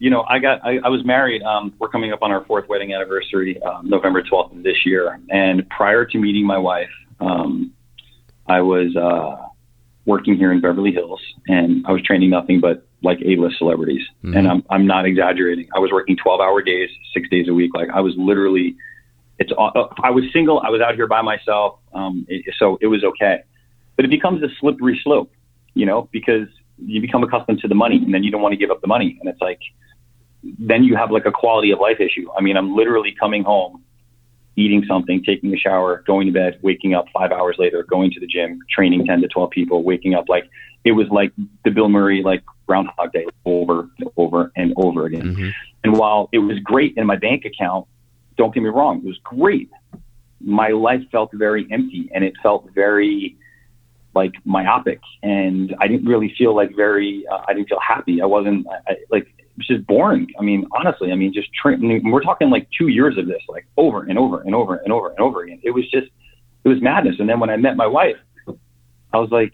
You know, I got I, I was married. Um, we're coming up on our fourth wedding anniversary, um, November 12th of this year. And prior to meeting my wife, um, I was uh, working here in Beverly Hills, and I was training nothing but like A-list celebrities. Mm-hmm. And I'm I'm not exaggerating. I was working 12-hour days, six days a week. Like I was literally it's uh, I was single. I was out here by myself, um, it, so it was okay. But it becomes a slippery slope, you know, because you become accustomed to the money, and then you don't want to give up the money, and it's like then you have like a quality of life issue. I mean, I'm literally coming home, eating something, taking a shower, going to bed, waking up five hours later, going to the gym, training 10 to 12 people, waking up like it was like the Bill Murray like Groundhog Day over and over and over again. Mm-hmm. And while it was great in my bank account, don't get me wrong, it was great. My life felt very empty and it felt very like myopic and I didn't really feel like very, uh, I didn't feel happy. I wasn't I, like, it was just boring. I mean, honestly, I mean, just tra- I mean, we're talking like two years of this, like over and over and over and over and over again. It was just, it was madness. And then when I met my wife, I was like,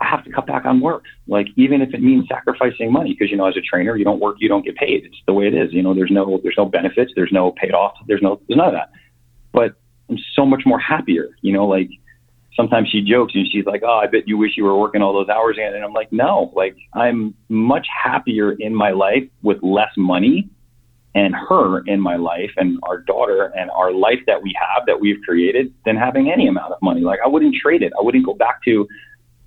I have to cut back on work. Like even if it means sacrificing money, because you know, as a trainer, you don't work, you don't get paid. It's the way it is. You know, there's no there's no benefits, there's no paid off, there's no there's none of that. But I'm so much more happier. You know, like sometimes she jokes and she's like, "Oh, I bet you wish you were working all those hours." again." And I'm like, "No, like I'm much happier in my life with less money." And her in my life, and our daughter, and our life that we have that we've created, than having any amount of money. Like I wouldn't trade it. I wouldn't go back to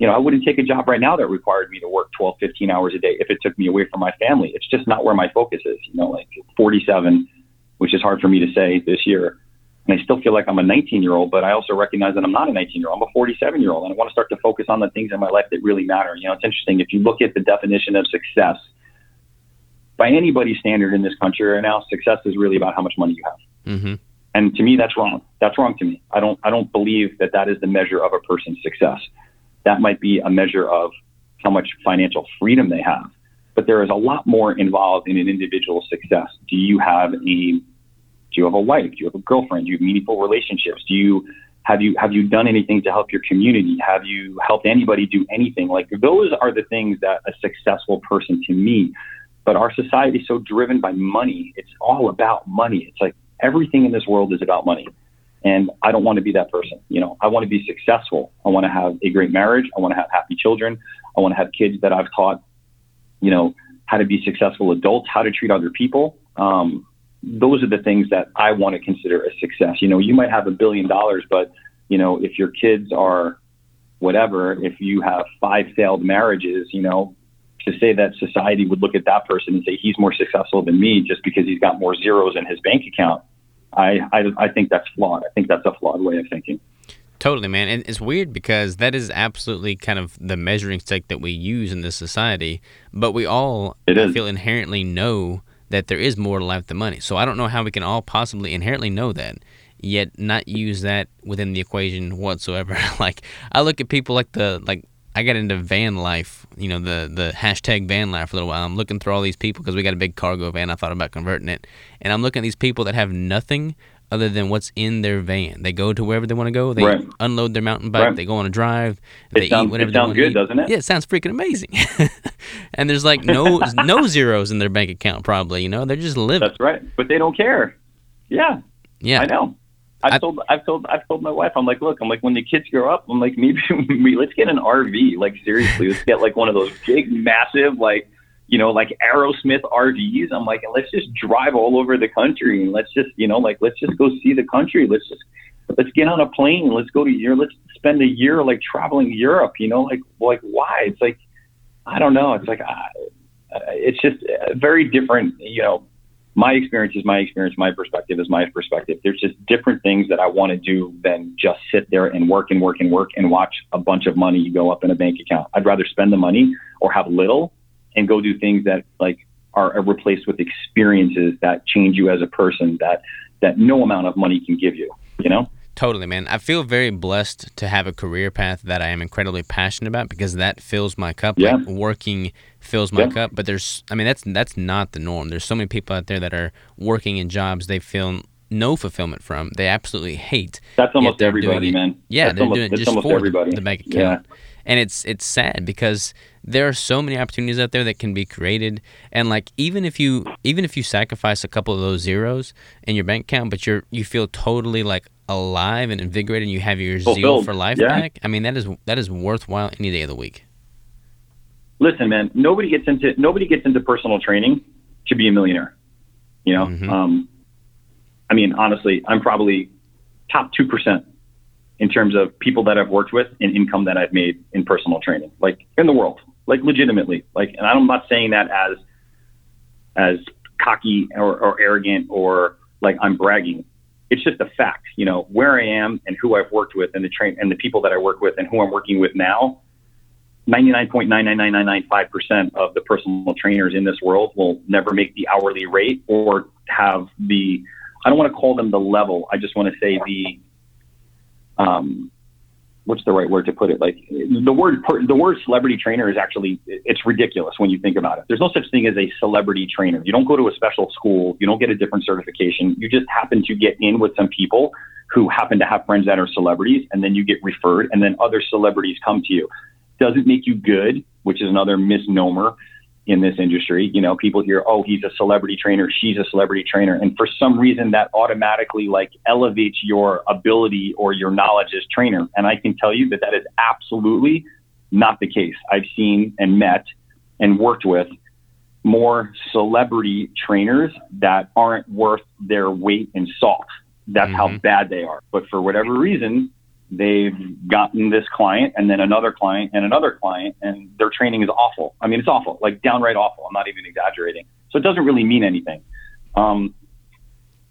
you know, I wouldn't take a job right now that required me to work 12, 15 hours a day if it took me away from my family. It's just not where my focus is. You know, like 47, which is hard for me to say this year. And I still feel like I'm a 19 year old, but I also recognize that I'm not a 19 year old. I'm a 47 year old, and I want to start to focus on the things in my life that really matter. You know, it's interesting. If you look at the definition of success, by anybody's standard in this country right now, success is really about how much money you have. Mm-hmm. And to me, that's wrong. That's wrong to me. I don't. I don't believe that that is the measure of a person's success that might be a measure of how much financial freedom they have. But there is a lot more involved in an individual's success. Do you have a do you have a wife? Do you have a girlfriend? Do you have meaningful relationships? Do you have you have you done anything to help your community? Have you helped anybody do anything? Like those are the things that a successful person to me. But our society is so driven by money. It's all about money. It's like everything in this world is about money. And I don't want to be that person. You know, I want to be successful. I want to have a great marriage. I want to have happy children. I want to have kids that I've taught, you know, how to be successful adults, how to treat other people. Um, those are the things that I want to consider a success. You know, you might have a billion dollars, but you know, if your kids are whatever, if you have five failed marriages, you know, to say that society would look at that person and say he's more successful than me just because he's got more zeros in his bank account, I, I, I think that's flawed. I think that's a flawed way of thinking. Totally, man. And it's weird because that is absolutely kind of the measuring stick that we use in this society. But we all feel inherently know that there is more to life than money. So I don't know how we can all possibly inherently know that, yet not use that within the equation whatsoever. like I look at people like the like I got into van life, you know, the the hashtag van life for a little while. I'm looking through all these people because we got a big cargo van. I thought about converting it, and I'm looking at these people that have nothing other than what's in their van. They go to wherever they want to go. They right. unload their mountain bike. Right. They go on a drive. They sounds, eat whatever it sounds they good, eat. doesn't it? Yeah, it sounds freaking amazing. and there's like no no zeros in their bank account. Probably, you know, they're just living. That's right, but they don't care. Yeah, yeah, I know. I've I, told I've told I've told my wife I'm like look I'm like when the kids grow up I'm like maybe we, let's get an RV like seriously let's get like one of those big massive like you know like Aerosmith RVs I'm like let's just drive all over the country and let's just you know like let's just go see the country. Let's just let's get on a plane let's go to Europe let's spend a year like traveling Europe you know like like why? It's like I don't know. It's like I, it's just uh, very different you know my experience is my experience, my perspective is my perspective. There's just different things that I want to do than just sit there and work and work and work and watch a bunch of money go up in a bank account. I'd rather spend the money or have little and go do things that like are replaced with experiences that change you as a person that that no amount of money can give you, you know? Totally, man. I feel very blessed to have a career path that I am incredibly passionate about because that fills my cup. Yeah. Like working fills my yeah. cup. But there's, I mean, that's that's not the norm. There's so many people out there that are working in jobs they feel no fulfillment from. They absolutely hate. That's almost everybody, man. Yeah, that's they're almost, doing it just for everybody. the bank account. Yeah. And it's it's sad because there are so many opportunities out there that can be created and like even if you even if you sacrifice a couple of those zeros in your bank account but you're you feel totally like alive and invigorated and you have your Fulfilled. zeal for life yeah. back, I mean that is that is worthwhile any day of the week. Listen, man, nobody gets into nobody gets into personal training to be a millionaire. You know, mm-hmm. um, I mean, honestly, I'm probably top two percent in terms of people that I've worked with and income that I've made in personal training, like in the world, like legitimately. Like, and I'm not saying that as as cocky or, or arrogant or like I'm bragging it's just a fact, you know, where I am and who I've worked with and the train and the people that I work with and who I'm working with now. 99.99995% of the personal trainers in this world will never make the hourly rate or have the, I don't want to call them the level. I just want to say the, um, what's the right word to put it? Like the word the word celebrity trainer is actually it's ridiculous when you think about it. There's no such thing as a celebrity trainer. You don't go to a special school. You don't get a different certification. You just happen to get in with some people who happen to have friends that are celebrities, and then you get referred, and then other celebrities come to you. Does it make you good? Which is another misnomer in this industry. You know, people hear, oh, he's a celebrity trainer, she's a celebrity trainer. And for some reason that automatically like elevates your ability or your knowledge as trainer. And I can tell you that that is absolutely not the case. I've seen and met and worked with more celebrity trainers that aren't worth their weight in salt. That's mm-hmm. how bad they are. But for whatever reason, they've gotten this client and then another client and another client and their training is awful. I mean, it's awful, like downright awful. I'm not even exaggerating. So it doesn't really mean anything. Um,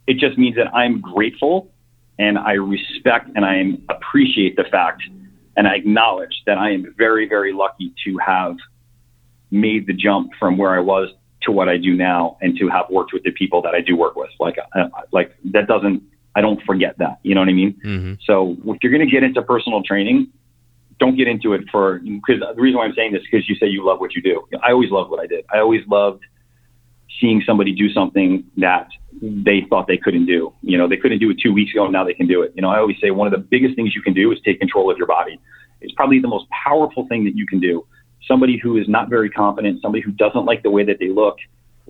it just means that I'm grateful and I respect and I appreciate the fact and I acknowledge that I am very, very lucky to have made the jump from where I was to what I do now and to have worked with the people that I do work with. Like, uh, like that doesn't I don't forget that. You know what I mean? Mm-hmm. So if you're going to get into personal training, don't get into it for because the reason why I'm saying this is because you say you love what you do. I always loved what I did. I always loved seeing somebody do something that they thought they couldn't do. You know, they couldn't do it two weeks ago, and now they can do it. You know, I always say one of the biggest things you can do is take control of your body. It's probably the most powerful thing that you can do. Somebody who is not very confident, somebody who doesn't like the way that they look,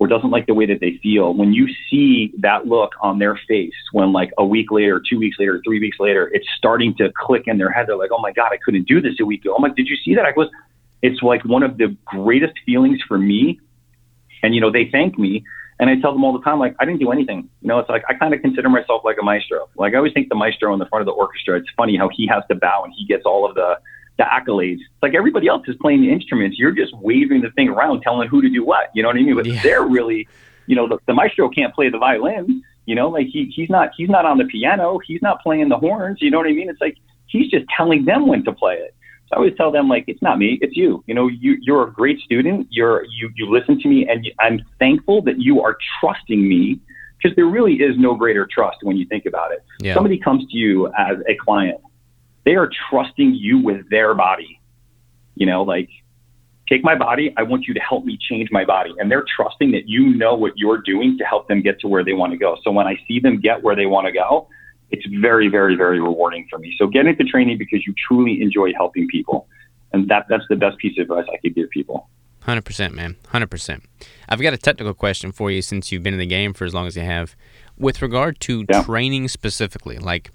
or doesn't like the way that they feel, when you see that look on their face when like a week later, two weeks later, three weeks later, it's starting to click in their head. They're like, oh my God, I couldn't do this a week ago. I'm like, did you see that? I was, it's like one of the greatest feelings for me. And, you know, they thank me. And I tell them all the time, like, I didn't do anything. You know, it's like I kind of consider myself like a maestro. Like I always think the maestro in the front of the orchestra, it's funny how he has to bow and he gets all of the the accolades. It's like everybody else is playing the instruments. You're just waving the thing around, telling who to do what. You know what I mean? But yeah. they're really, you know, the, the maestro can't play the violin. You know, like he he's not he's not on the piano. He's not playing the horns. You know what I mean? It's like he's just telling them when to play it. So I always tell them like it's not me, it's you. You know, you you're a great student. You're you you listen to me, and I'm thankful that you are trusting me because there really is no greater trust when you think about it. Yeah. Somebody comes to you as a client they are trusting you with their body. You know, like, take my body. I want you to help me change my body. And they're trusting that you know what you're doing to help them get to where they want to go. So when I see them get where they want to go, it's very, very, very rewarding for me. So get into training because you truly enjoy helping people. And that, that's the best piece of advice I could give people. 100%, man. 100%. I've got a technical question for you since you've been in the game for as long as you have. With regard to yeah. training specifically, like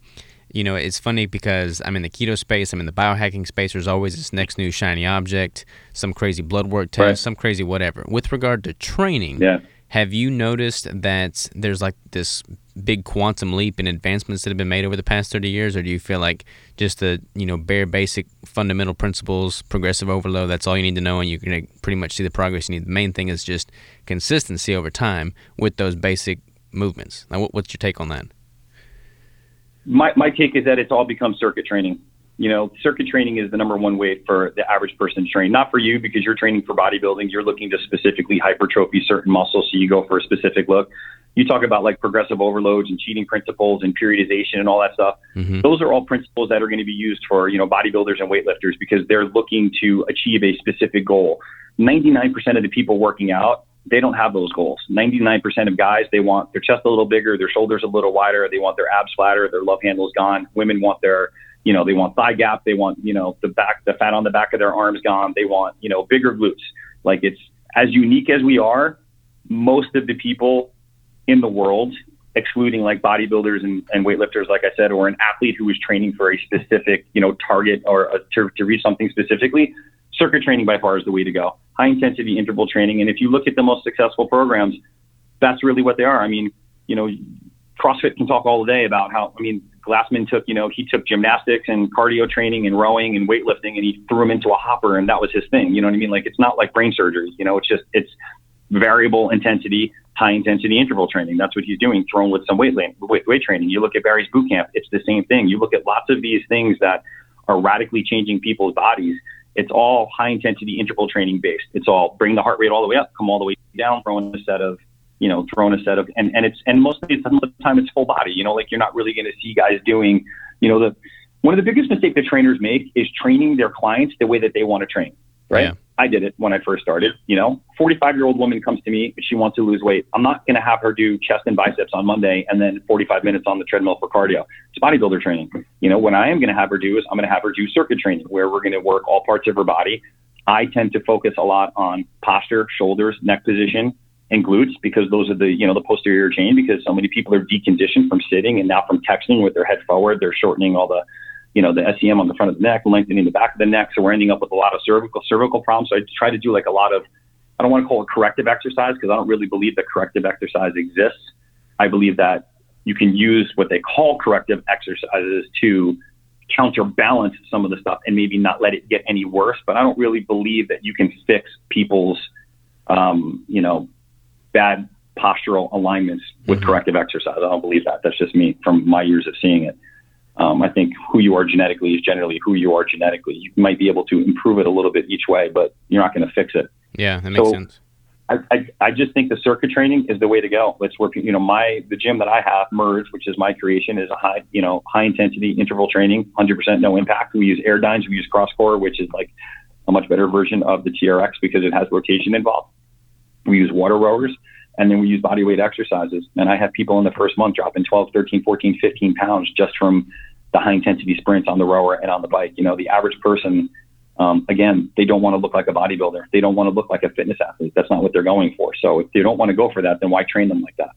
you know, it's funny because I'm in the keto space, I'm in the biohacking space. There's always this next new shiny object, some crazy blood work test, right. some crazy whatever. With regard to training, yeah. have you noticed that there's like this big quantum leap in advancements that have been made over the past 30 years, or do you feel like just the you know bare basic fundamental principles, progressive overload, that's all you need to know, and you can pretty much see the progress you need? The main thing is just consistency over time with those basic movements. Now, what's your take on that? My, my take is that it's all become circuit training. You know, circuit training is the number one way for the average person to train. Not for you because you're training for bodybuilding. You're looking to specifically hypertrophy certain muscles, so you go for a specific look. You talk about like progressive overloads and cheating principles and periodization and all that stuff. Mm-hmm. Those are all principles that are going to be used for, you know, bodybuilders and weightlifters because they're looking to achieve a specific goal. 99% of the people working out they don't have those goals. 99% of guys, they want their chest a little bigger, their shoulders a little wider, they want their abs flatter, their love handles gone. Women want their, you know, they want thigh gap, they want, you know, the back, the fat on the back of their arms gone. They want, you know, bigger glutes. Like it's as unique as we are, most of the people in the world, excluding like bodybuilders and, and weightlifters, like I said, or an athlete who is training for a specific, you know, target or a, to, to reach something specifically, circuit training by far is the way to go high intensity interval training. And if you look at the most successful programs, that's really what they are. I mean, you know, CrossFit can talk all day about how, I mean, Glassman took, you know, he took gymnastics and cardio training and rowing and weightlifting and he threw them into a hopper and that was his thing. You know what I mean? Like it's not like brain surgery, you know, it's just, it's variable intensity, high intensity interval training. That's what he's doing, thrown with some weight, weight, weight training. You look at Barry's boot camp, it's the same thing. You look at lots of these things that are radically changing people's bodies it's all high intensity interval training based. It's all bring the heart rate all the way up, come all the way down, throw throwing a set of, you know, throw throwing a set of, and, and it's, and most of the time it's full body, you know, like you're not really going to see guys doing, you know, the, one of the biggest mistakes that trainers make is training their clients the way that they want to train, right? Yeah. I did it when I first started. You know, 45 year old woman comes to me, she wants to lose weight. I'm not going to have her do chest and biceps on Monday and then 45 minutes on the treadmill for cardio. It's bodybuilder training. You know, what I am going to have her do is I'm going to have her do circuit training where we're going to work all parts of her body. I tend to focus a lot on posture, shoulders, neck position, and glutes because those are the you know the posterior chain because so many people are deconditioned from sitting and now from texting with their head forward they're shortening all the you know, the SCM on the front of the neck, lengthening the back of the neck. So we're ending up with a lot of cervical cervical problems. So I try to do like a lot of, I don't want to call it corrective exercise because I don't really believe that corrective exercise exists. I believe that you can use what they call corrective exercises to counterbalance some of the stuff and maybe not let it get any worse. But I don't really believe that you can fix people's, um, you know, bad postural alignments with mm-hmm. corrective exercise. I don't believe that. That's just me from my years of seeing it. Um, I think who you are genetically is generally who you are genetically. You might be able to improve it a little bit each way, but you're not going to fix it. Yeah, that makes so sense. I, I, I just think the circuit training is the way to go. Let's work. You know, my the gym that I have, Merge, which is my creation, is a high you know high intensity interval training, 100% no impact. We use Airdynes, we use CrossCore, which is like a much better version of the TRX because it has rotation involved. We use water rowers and then we use body weight exercises. And I have people in the first month dropping 12, 13, 14, 15 pounds just from the high intensity sprints on the rower and on the bike. You know, the average person Um, again, they don't want to look like a bodybuilder. They don't want to look like a fitness athlete. That's not what they're going for. So if they don't want to go for that, then why train them like that?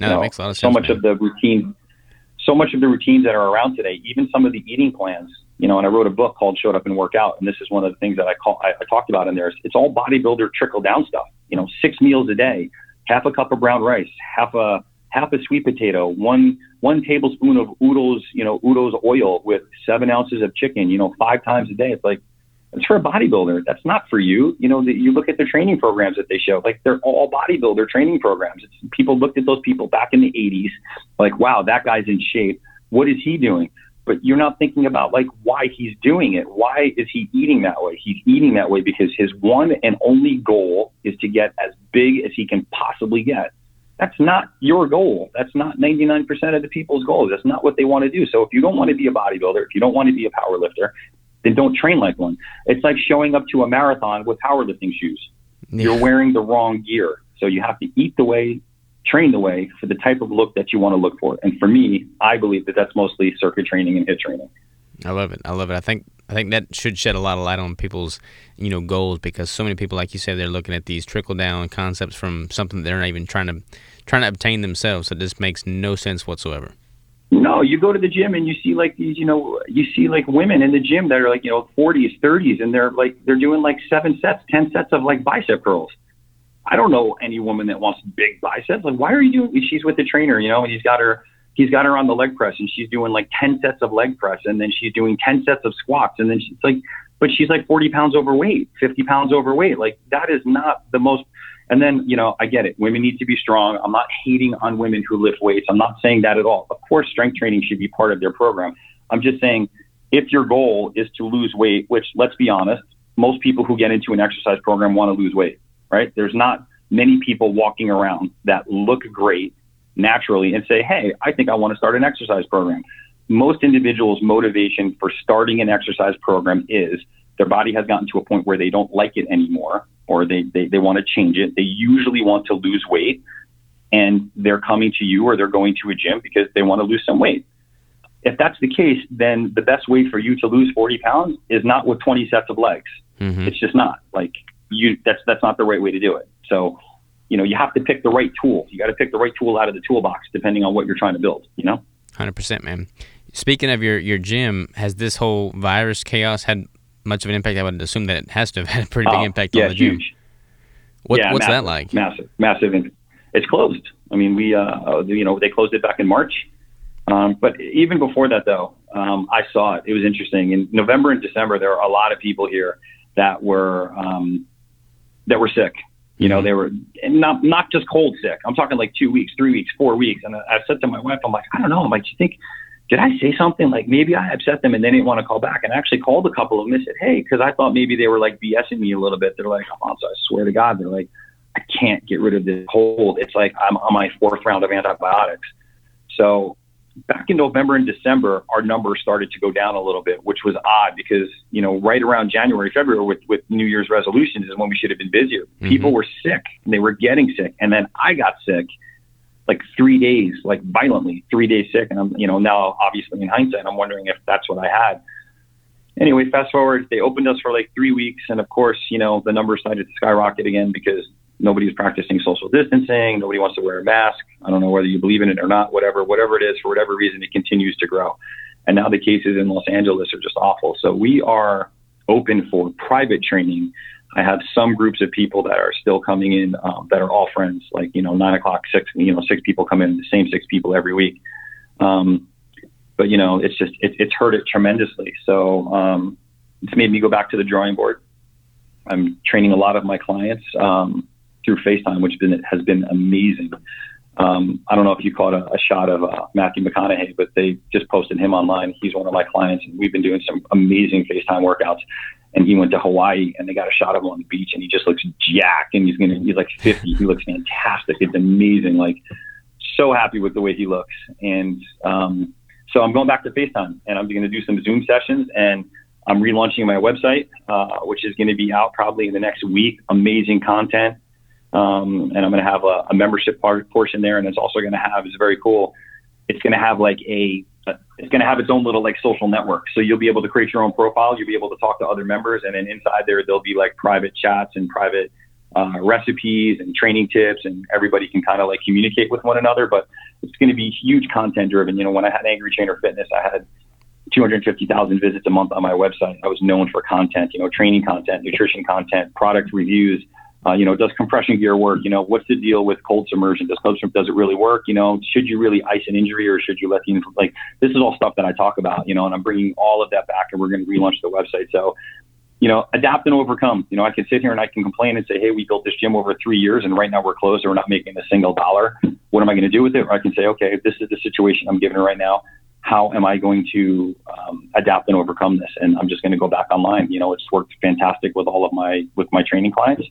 No, that makes a lot of sense. So much man. of the routine, so much of the routines that are around today, even some of the eating plans, you know, and I wrote a book called Shut Up and Work Out, and this is one of the things that I call I, I talked about in there. It's all bodybuilder trickle down stuff. You know, six meals a day, half a cup of brown rice, half a half a sweet potato, one one tablespoon of Udo's, you know, Udo's oil with seven ounces of chicken, you know, five times a day. It's like it's for a bodybuilder. That's not for you. You know, the, you look at the training programs that they show, like they're all bodybuilder training programs. It's, people looked at those people back in the 80s, like, wow, that guy's in shape. What is he doing? But you're not thinking about like why he's doing it. Why is he eating that way? He's eating that way because his one and only goal is to get as big as he can possibly get. That's not your goal. That's not 99% of the people's goals. That's not what they want to do. So if you don't want to be a bodybuilder, if you don't want to be a power lifter, then don't train like one. It's like showing up to a marathon with powerlifting shoes. Yeah. You're wearing the wrong gear. So you have to eat the way, train the way for the type of look that you want to look for. And for me, I believe that that's mostly circuit training and HIIT training. I love it. I love it. I think I think that should shed a lot of light on people's, you know, goals because so many people, like you said, they're looking at these trickle down concepts from something they're not even trying to trying to obtain themselves. So this makes no sense whatsoever. No, you go to the gym and you see like these, you know, you see like women in the gym that are like, you know, 40s, 30s, and they're like, they're doing like seven sets, 10 sets of like bicep curls. I don't know any woman that wants big biceps. Like, why are you doing? She's with the trainer, you know, and he's got her, he's got her on the leg press, and she's doing like 10 sets of leg press, and then she's doing 10 sets of squats, and then she's like, but she's like 40 pounds overweight, 50 pounds overweight. Like, that is not the most and then, you know, I get it. Women need to be strong. I'm not hating on women who lift weights. I'm not saying that at all. Of course, strength training should be part of their program. I'm just saying if your goal is to lose weight, which let's be honest, most people who get into an exercise program want to lose weight, right? There's not many people walking around that look great naturally and say, Hey, I think I want to start an exercise program. Most individuals' motivation for starting an exercise program is their body has gotten to a point where they don't like it anymore or they, they, they want to change it. They usually want to lose weight and they're coming to you or they're going to a gym because they want to lose some weight. If that's the case, then the best way for you to lose 40 pounds is not with 20 sets of legs. Mm-hmm. It's just not like you, that's, that's not the right way to do it. So, you know, you have to pick the right tool. You got to pick the right tool out of the toolbox depending on what you're trying to build, you know? 100%, man. Speaking of your, your gym, has this whole virus chaos had much of an impact? I would assume that it has to have had a pretty big oh, impact yeah, on the gym. Huge. What, yeah, what's massive, that like? Massive, massive. It's closed. I mean, we, uh, you know, they closed it back in March. Um, but even before that, though, um, I saw it. It was interesting. In November and December, there were a lot of people here that were um, that were sick. You know, mm-hmm. they were not not just cold sick. I'm talking like two weeks, three weeks, four weeks. And I said to my wife, I'm like, I don't know. I'm like, do you think did I say something like maybe I upset them and they didn't want to call back? And I actually called a couple of them and said, hey, because I thought maybe they were like BSing me a little bit. They're like, Alfonso, I swear to God, they're like, I can't get rid of this cold. It's like I'm on my fourth round of antibiotics. So back in November and December, our numbers started to go down a little bit, which was odd because, you know, right around January, February with, with New Year's resolutions is when we should have been busier. Mm-hmm. People were sick and they were getting sick. And then I got sick like three days, like violently, three days sick. And I'm, you know, now obviously in hindsight, I'm wondering if that's what I had. Anyway, fast forward, they opened us for like three weeks. And of course, you know, the numbers started to skyrocket again because nobody's practicing social distancing. Nobody wants to wear a mask. I don't know whether you believe in it or not, whatever, whatever it is, for whatever reason, it continues to grow. And now the cases in Los Angeles are just awful. So we are open for private training I have some groups of people that are still coming in um, that are all friends, like you know nine o'clock, six you know six people come in, the same six people every week. Um, but you know it's just it, it's hurt it tremendously. So um, it's made me go back to the drawing board. I'm training a lot of my clients um, through FaceTime, which been, has been amazing. Um, I don't know if you caught a, a shot of uh, Matthew McConaughey, but they just posted him online. He's one of my clients, and we've been doing some amazing FaceTime workouts. And he went to Hawaii and they got a shot of him on the beach and he just looks jacked and he's gonna he's like 50 he looks fantastic. It's amazing like so happy with the way he looks. And um, so I'm going back to FaceTime and I'm going to do some Zoom sessions and I'm relaunching my website uh, which is going to be out probably in the next week. Amazing content um, and I'm going to have a, a membership part portion there and it's also going to have it's very cool it's going to have like a it's going to have its own little like social network. So you'll be able to create your own profile. You'll be able to talk to other members, and then inside there there'll be like private chats and private uh, recipes and training tips, and everybody can kind of like communicate with one another. But it's going to be huge content driven. You know, when I had Angry Trainer Fitness, I had 250,000 visits a month on my website. I was known for content, you know, training content, nutrition content, product reviews. Uh, you know, does compression gear work? You know, what's the deal with cold submersion? Does cold submersion does it really work? You know, should you really ice an injury or should you let the like? This is all stuff that I talk about. You know, and I'm bringing all of that back, and we're going to relaunch the website. So, you know, adapt and overcome. You know, I can sit here and I can complain and say, hey, we built this gym over three years, and right now we're closed, and we're not making a single dollar. What am I going to do with it? Or I can say, okay, this is the situation I'm given right now how am I going to um, adapt and overcome this? And I'm just going to go back online. You know, it's worked fantastic with all of my with my training clients.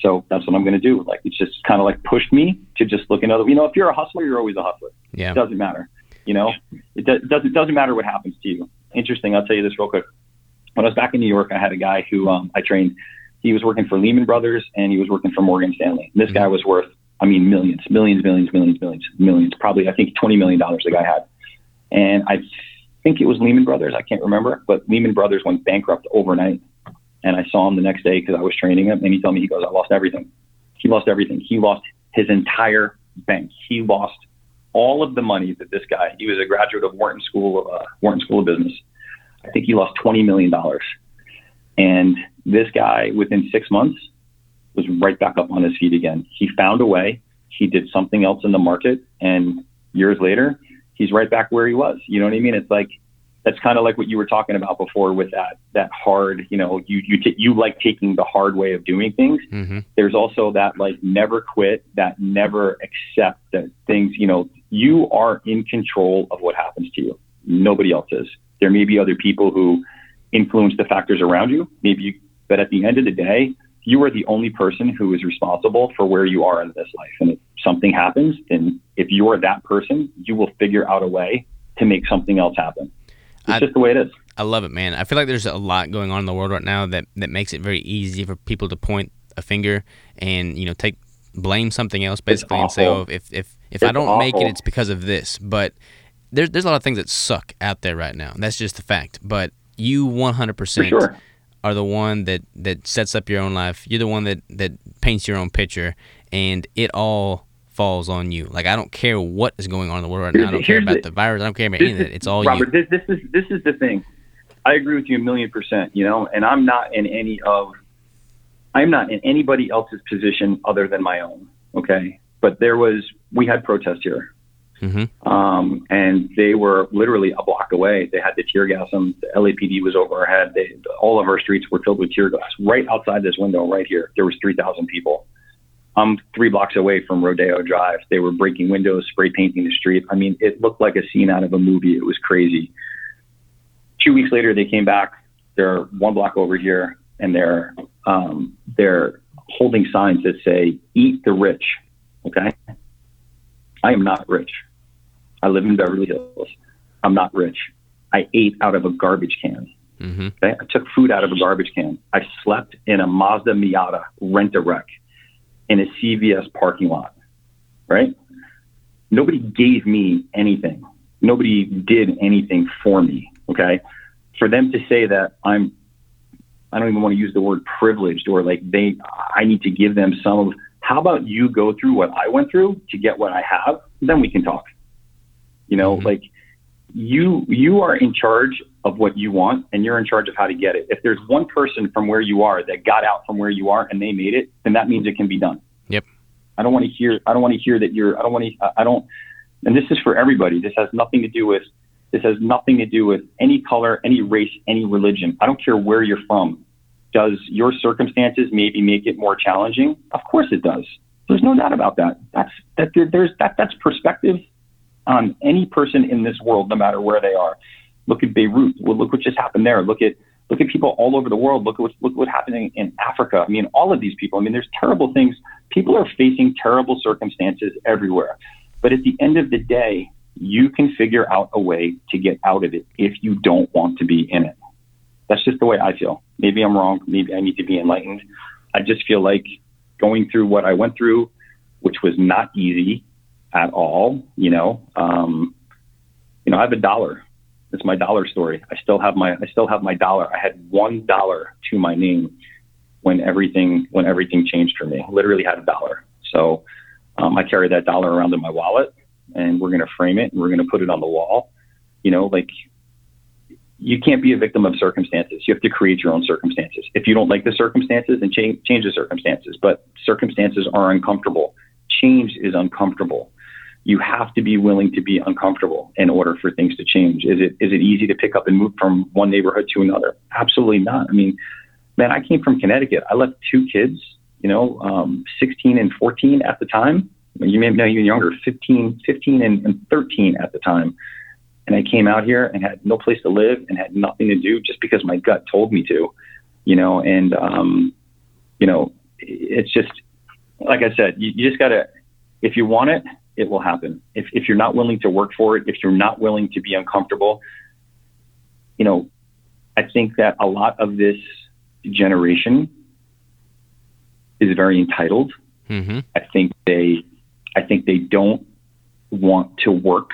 So that's what I'm going to do. Like it's just kind of like pushed me to just look another. You know, if you're a hustler, you're always a hustler. Yeah. It doesn't matter. You know, it, do, it doesn't doesn't matter what happens to you. Interesting. I'll tell you this real quick. When I was back in New York, I had a guy who um, I trained. He was working for Lehman Brothers and he was working for Morgan Stanley. This mm-hmm. guy was worth, I mean, millions, millions, millions, millions, millions, millions. Probably, I think, twenty million dollars. The guy had and I think it was Lehman Brothers. I can't remember, but Lehman Brothers went bankrupt overnight. And I saw him the next day because I was training him, and he told me he goes, "I lost everything. He lost everything. He lost his entire bank. He lost all of the money that this guy. He was a graduate of Wharton School of uh, Wharton School of Business. I think he lost twenty million dollars. And this guy, within six months, was right back up on his feet again. He found a way. He did something else in the market, and years later, he's right back where he was. You know what I mean? It's like that's kind of like what you were talking about before with that that hard. You know, you you t- you like taking the hard way of doing things. Mm-hmm. There's also that like never quit, that never accept that things. You know, you are in control of what happens to you. Nobody else is. There may be other people who influence the factors around you. Maybe, you, but at the end of the day, you are the only person who is responsible for where you are in this life. And if something happens, then if you're that person, you will figure out a way to make something else happen. It's I, just the way it is. I love it, man. I feel like there's a lot going on in the world right now that, that makes it very easy for people to point a finger and, you know, take blame something else basically and say, oh, if, if, if I don't awful. make it, it's because of this. But there's, there's a lot of things that suck out there right now. That's just the fact. But you 100% sure are the one that that sets up your own life. You're the one that that paints your own picture, and it all falls on you. Like I don't care what is going on in the world right now. I don't care about the, the, virus. I don't care about any of that. It's all Robert, you. Robert, this, this is this is the thing. I agree with you a million percent. You know, and I'm not in any of. I'm not in anybody else's position other than my own. Okay, but there was we had protests here Mm-hmm. Um, and they were literally a block away. They had the tear gas them. The LAPD was over our head. They, all of our streets were filled with tear gas. Right outside this window, right here, there was 3,000 people. I'm three blocks away from Rodeo Drive. They were breaking windows, spray painting the street. I mean, it looked like a scene out of a movie. It was crazy. Two weeks later, they came back. They're one block over here, and they're um, they're holding signs that say "Eat the rich." Okay, I am not rich. I live in Beverly Hills. I'm not rich. I ate out of a garbage can. Mm-hmm. Okay? I took food out of a garbage can. I slept in a Mazda Miata rent a wreck in a CVS parking lot. Right? Nobody gave me anything. Nobody did anything for me. Okay. For them to say that I'm, I don't even want to use the word privileged or like they, I need to give them some of, how about you go through what I went through to get what I have? Then we can talk. You know, mm-hmm. like you you are in charge of what you want and you're in charge of how to get it. If there's one person from where you are that got out from where you are and they made it, then that means it can be done. Yep. I don't want to hear I don't want to hear that you're I don't want to I don't and this is for everybody. This has nothing to do with this has nothing to do with any color, any race, any religion. I don't care where you're from. Does your circumstances maybe make it more challenging? Of course it does. There's no doubt about that. That's that there's that that's perspective on any person in this world, no matter where they are. Look at Beirut. Well, look what just happened there. Look at look at people all over the world. Look at what's look what's happening in Africa. I mean, all of these people. I mean, there's terrible things. People are facing terrible circumstances everywhere. But at the end of the day, you can figure out a way to get out of it if you don't want to be in it. That's just the way I feel. Maybe I'm wrong. Maybe I need to be enlightened. I just feel like going through what I went through, which was not easy, at all. You know, um, you know, I have a dollar. It's my dollar story. I still have my I still have my dollar. I had one dollar to my name when everything when everything changed for me. Literally had a dollar. So um, I carry that dollar around in my wallet, and we're going to frame it and we're going to put it on the wall. You know, like you can't be a victim of circumstances. You have to create your own circumstances. If you don't like the circumstances, then change change the circumstances. But circumstances are uncomfortable. Change is uncomfortable. You have to be willing to be uncomfortable in order for things to change. Is it is it easy to pick up and move from one neighborhood to another? Absolutely not. I mean, man, I came from Connecticut. I left two kids, you know, um, 16 and 14 at the time. You may know even younger, 15, 15 and, and 13 at the time. And I came out here and had no place to live and had nothing to do just because my gut told me to, you know, and, um, you know, it's just, like I said, you, you just gotta, if you want it, it will happen. If, if you're not willing to work for it, if you're not willing to be uncomfortable, you know, I think that a lot of this generation is very entitled. Mm-hmm. I think they, I think they don't want to work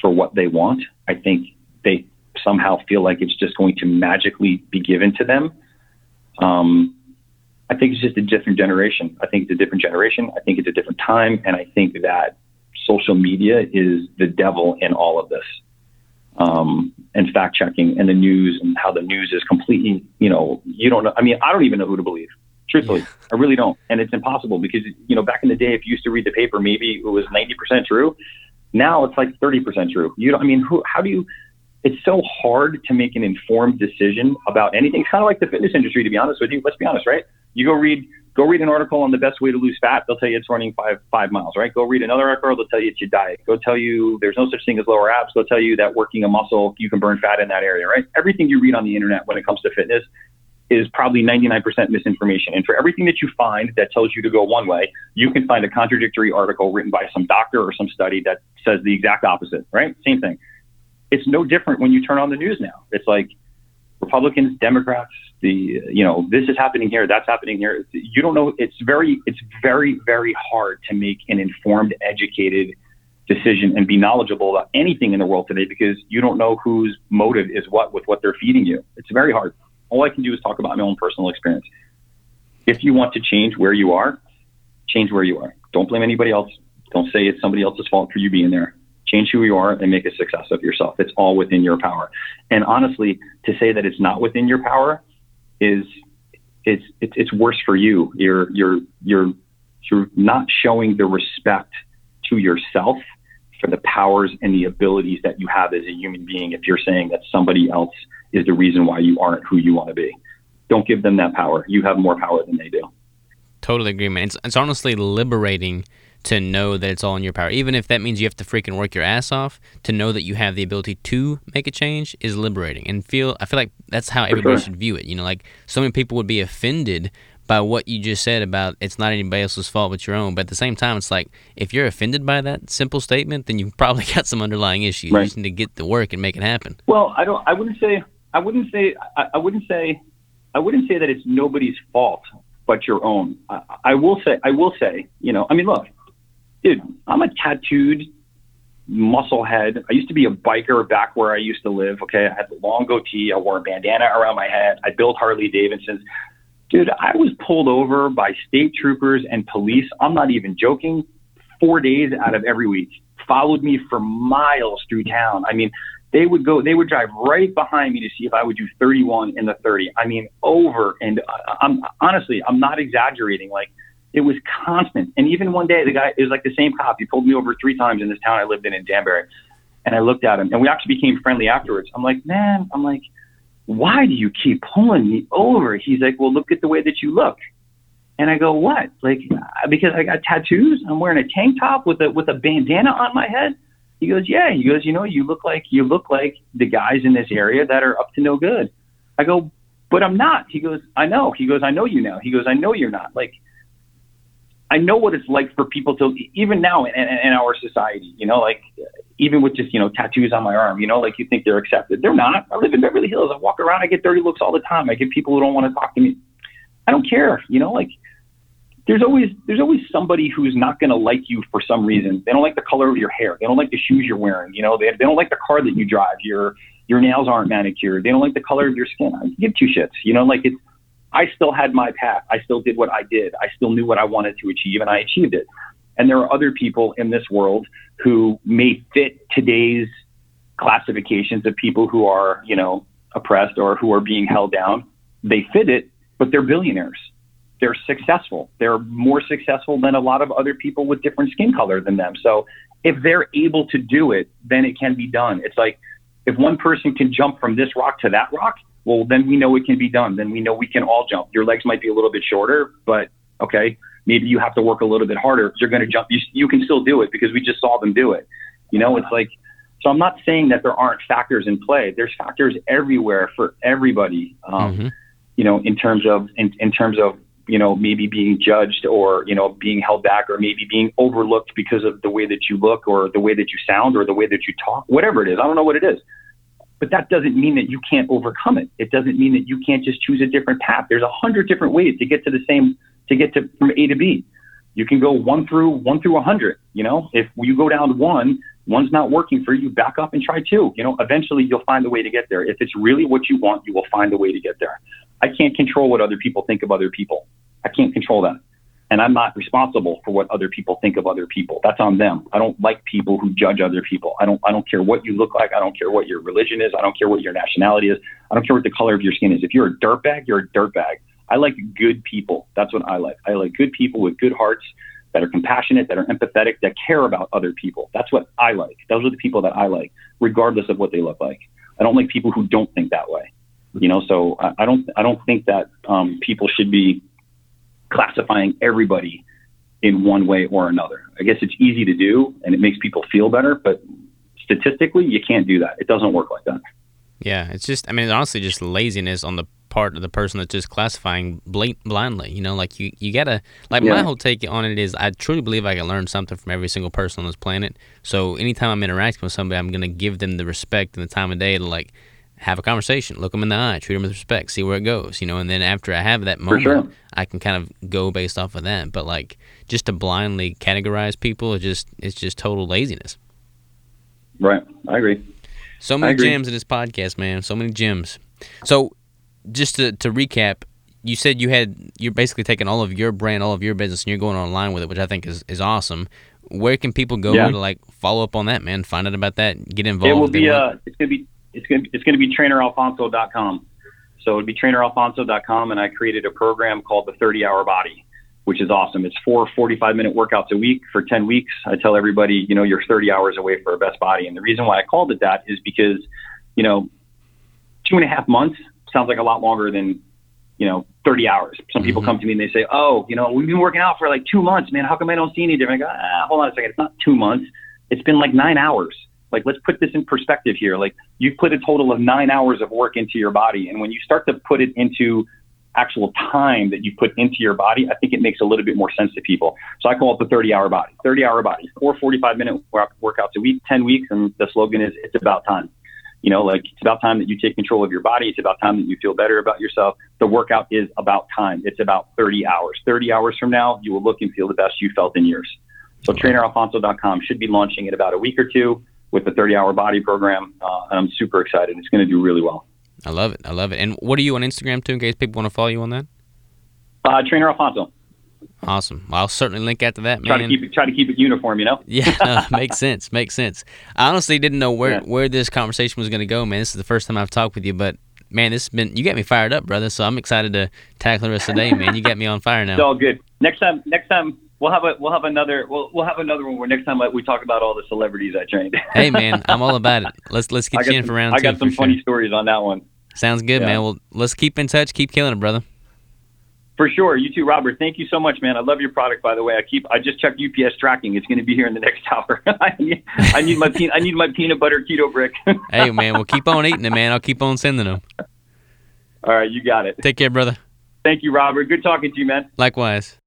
for what they want. I think they somehow feel like it's just going to magically be given to them. Um, I think it's just a different generation. I think it's a different generation. I think it's a different time. And I think that social media is the devil in all of this. Um, and fact checking and the news and how the news is completely, you know, you don't know. I mean, I don't even know who to believe. Truthfully, I really don't. And it's impossible because, you know, back in the day, if you used to read the paper, maybe it was 90% true. Now it's like 30% true. You know, I mean, who, how do you, it's so hard to make an informed decision about anything. It's kind of like the fitness industry, to be honest with you. Let's be honest, right? You go read, go read an article on the best way to lose fat. They'll tell you it's running five, five miles, right? Go read another article. They'll tell you it's your diet. Go tell you there's no such thing as lower abs. They'll tell you that working a muscle, you can burn fat in that area, right? Everything you read on the internet when it comes to fitness is probably 99% misinformation. And for everything that you find that tells you to go one way, you can find a contradictory article written by some doctor or some study that says the exact opposite, right? Same thing. It's no different when you turn on the news now. It's like Republicans, Democrats, the you know this is happening here, that's happening here. You don't know. It's very, it's very, very hard to make an informed, educated decision and be knowledgeable about anything in the world today because you don't know whose motive is what with what they're feeding you. It's very hard. All I can do is talk about my own personal experience. If you want to change where you are, change where you are. Don't blame anybody else. Don't say it's somebody else's fault for you being there. Change who you are and make a success of yourself. It's all within your power. And honestly, to say that it's not within your power is it's it's, worse for you. You're you're you're you're not showing the respect to yourself for the powers and the abilities that you have as a human being if you're saying that somebody else is the reason why you aren't who you want to be. Don't give them that power. You have more power than they do. Totally agree, man. It's, it's honestly liberating to know that it's all in your power. Even if that means you have to freaking work your ass off, to know that you have the ability to make a change is liberating. And feel I feel like that's how everybody sure. should view it. You know, like so many people would be offended by what you just said about it's not anybody else's fault but your own. But at the same time, it's like if you're offended by that simple statement, then you've probably got some underlying issues. Right. You just need to get to work and make it happen. Well, I don't. I wouldn't say. I wouldn't say. I, I wouldn't say. I wouldn't say that it's nobody's fault but your own. I, I will say. I will say. You know. I mean, look, dude. I'm a tattooed muscle head. I used to be a biker back where I used to live. Okay, I had the long goatee. I wore a bandana around my head. I built Harley Davidsons. Dude, I was pulled over by state troopers and police. I'm not even joking. Four days out of every week, followed me for miles through town. I mean, they would go, they would drive right behind me to see if I would do 31 in the 30. I mean, over and uh, I'm honestly, I'm not exaggerating. Like it was constant. And even one day, the guy it was like the same cop. He pulled me over three times in this town I lived in in Danbury, and I looked at him, and we actually became friendly afterwards. I'm like, man, I'm like why do you keep pulling me over? He's like, well, look at the way that you look. And I go, what? Like, because I got tattoos. I'm wearing a tank top with a with a bandana on my head. He goes, yeah. He goes, you know, you look like you look like the guys in this area that are up to no good. I go, but I'm not. He goes, I know. He goes, I know you now. He goes, I know you're not. Like, I know what it's like for people to even now in, in, in our society. You know, like even with just you know tattoos on my arm, you know, like you think they're accepted. They're not. I live in Beverly Hills. I walk around. I get dirty looks all the time. I get people who don't want to talk to me. I don't care. You know, like there's always there's always somebody who's not going to like you for some reason. They don't like the color of your hair. They don't like the shoes you're wearing. You know, they, they don't like the car that you drive. Your your nails aren't manicured. They don't like the color of your skin. I give two shits. You know, like it's. I still had my path. I still did what I did. I still knew what I wanted to achieve, and I achieved it. And there are other people in this world who may fit today's classifications of people who are, you know, oppressed or who are being held down. They fit it, but they're billionaires they're successful. They're more successful than a lot of other people with different skin color than them. So if they're able to do it, then it can be done. It's like if one person can jump from this rock to that rock, well, then we know it can be done. Then we know we can all jump. Your legs might be a little bit shorter, but okay, maybe you have to work a little bit harder. You're going to jump. You, you can still do it because we just saw them do it. You know, it's like, so I'm not saying that there aren't factors in play. There's factors everywhere for everybody. Um, mm-hmm. You know, in terms of in, in terms of you know, maybe being judged or, you know, being held back or maybe being overlooked because of the way that you look or the way that you sound or the way that you talk, whatever it is. I don't know what it is. But that doesn't mean that you can't overcome it. It doesn't mean that you can't just choose a different path. There's a hundred different ways to get to the same, to get to from A to B. You can go one through one through a hundred. You know, if you go down one, one's not working for you, back up and try two. You know, eventually you'll find a way to get there. If it's really what you want, you will find a way to get there. I can't control what other people think of other people. I can't control that. And I'm not responsible for what other people think of other people. That's on them. I don't like people who judge other people. I don't I don't care what you look like. I don't care what your religion is. I don't care what your nationality is. I don't care what the color of your skin is. If you're a dirtbag, you're a dirtbag. I like good people. That's what I like. I like good people with good hearts that are compassionate, that are empathetic, that care about other people. That's what I like. Those are the people that I like, regardless of what they look like. I don't like people who don't think that way. You know, so I, I don't I don't think that um, people should be classifying everybody in one way or another. I guess it's easy to do and it makes people feel better, but statistically, you can't do that. It doesn't work like that. Yeah, it's just, I mean, it's honestly just laziness on the part of the person that's just classifying blindly. You know, like you, you gotta, like yeah. my whole take on it is I truly believe I can learn something from every single person on this planet. So anytime I'm interacting with somebody, I'm to give them the respect and the time of day to like, have a conversation, look them in the eye, treat them with respect, see where it goes, you know. And then after I have that moment, sure. I can kind of go based off of that. But like just to blindly categorize people, it's just it's just total laziness. Right, I agree. So many gems in this podcast, man. So many gems. So just to to recap, you said you had you're basically taking all of your brand, all of your business, and you're going online with it, which I think is is awesome. Where can people go yeah. to like follow up on that, man? Find out about that, get involved. It will be uh, it's gonna be it's going to, it's going to be traineralfonso.com. So it'd be traineralfonso.com, and I created a program called the 30 Hour Body, which is awesome. It's four 45 minute workouts a week for 10 weeks. I tell everybody, you know, you're 30 hours away for a best body, and the reason why I called it that is because, you know, two and a half months sounds like a lot longer than, you know, 30 hours. Some people mm-hmm. come to me and they say, oh, you know, we've been working out for like two months, man. How come I don't see any different? I go, ah, hold on a second. It's not two months. It's been like nine hours. Like, let's put this in perspective here. Like, you've put a total of nine hours of work into your body. And when you start to put it into actual time that you put into your body, I think it makes a little bit more sense to people. So I call it the 30 hour body, 30 hour body, four 45 minute workouts a week, 10 weeks. And the slogan is, it's about time. You know, like it's about time that you take control of your body. It's about time that you feel better about yourself. The workout is about time. It's about 30 hours. 30 hours from now, you will look and feel the best you felt in years. So traineralfonso.com should be launching in about a week or two with the 30 hour body program. Uh, and I'm super excited. It's going to do really well. I love it. I love it. And what are you on Instagram too, in case people want to follow you on that? Uh, Trainer Alfonso. Awesome. Well, I'll certainly link after that, man. Try to keep it, try to keep it uniform, you know. yeah, uh, makes sense. Makes sense. I honestly didn't know where yeah. where this conversation was going to go, man. This is the first time I've talked with you, but man, this has been you got me fired up, brother. So I'm excited to tackle the rest of the day, man. You got me on fire now. It's all good. Next time, next time we'll have a we'll have another we'll we'll have another one where next time we talk about all the celebrities I trained. hey man, I'm all about it. Let's let's get you in some, for round I got some funny sure. stories on that one. Sounds good, yeah. man. Well, let's keep in touch. Keep killing it, brother. For sure. You too, Robert. Thank you so much, man. I love your product, by the way. I keep I just checked UPS tracking. It's going to be here in the next hour. I, need, I need my pe- I need my peanut butter keto brick. hey man, we'll keep on eating it, man. I'll keep on sending them. All right, you got it. Take care, brother. Thank you, Robert. Good talking to you, man. Likewise.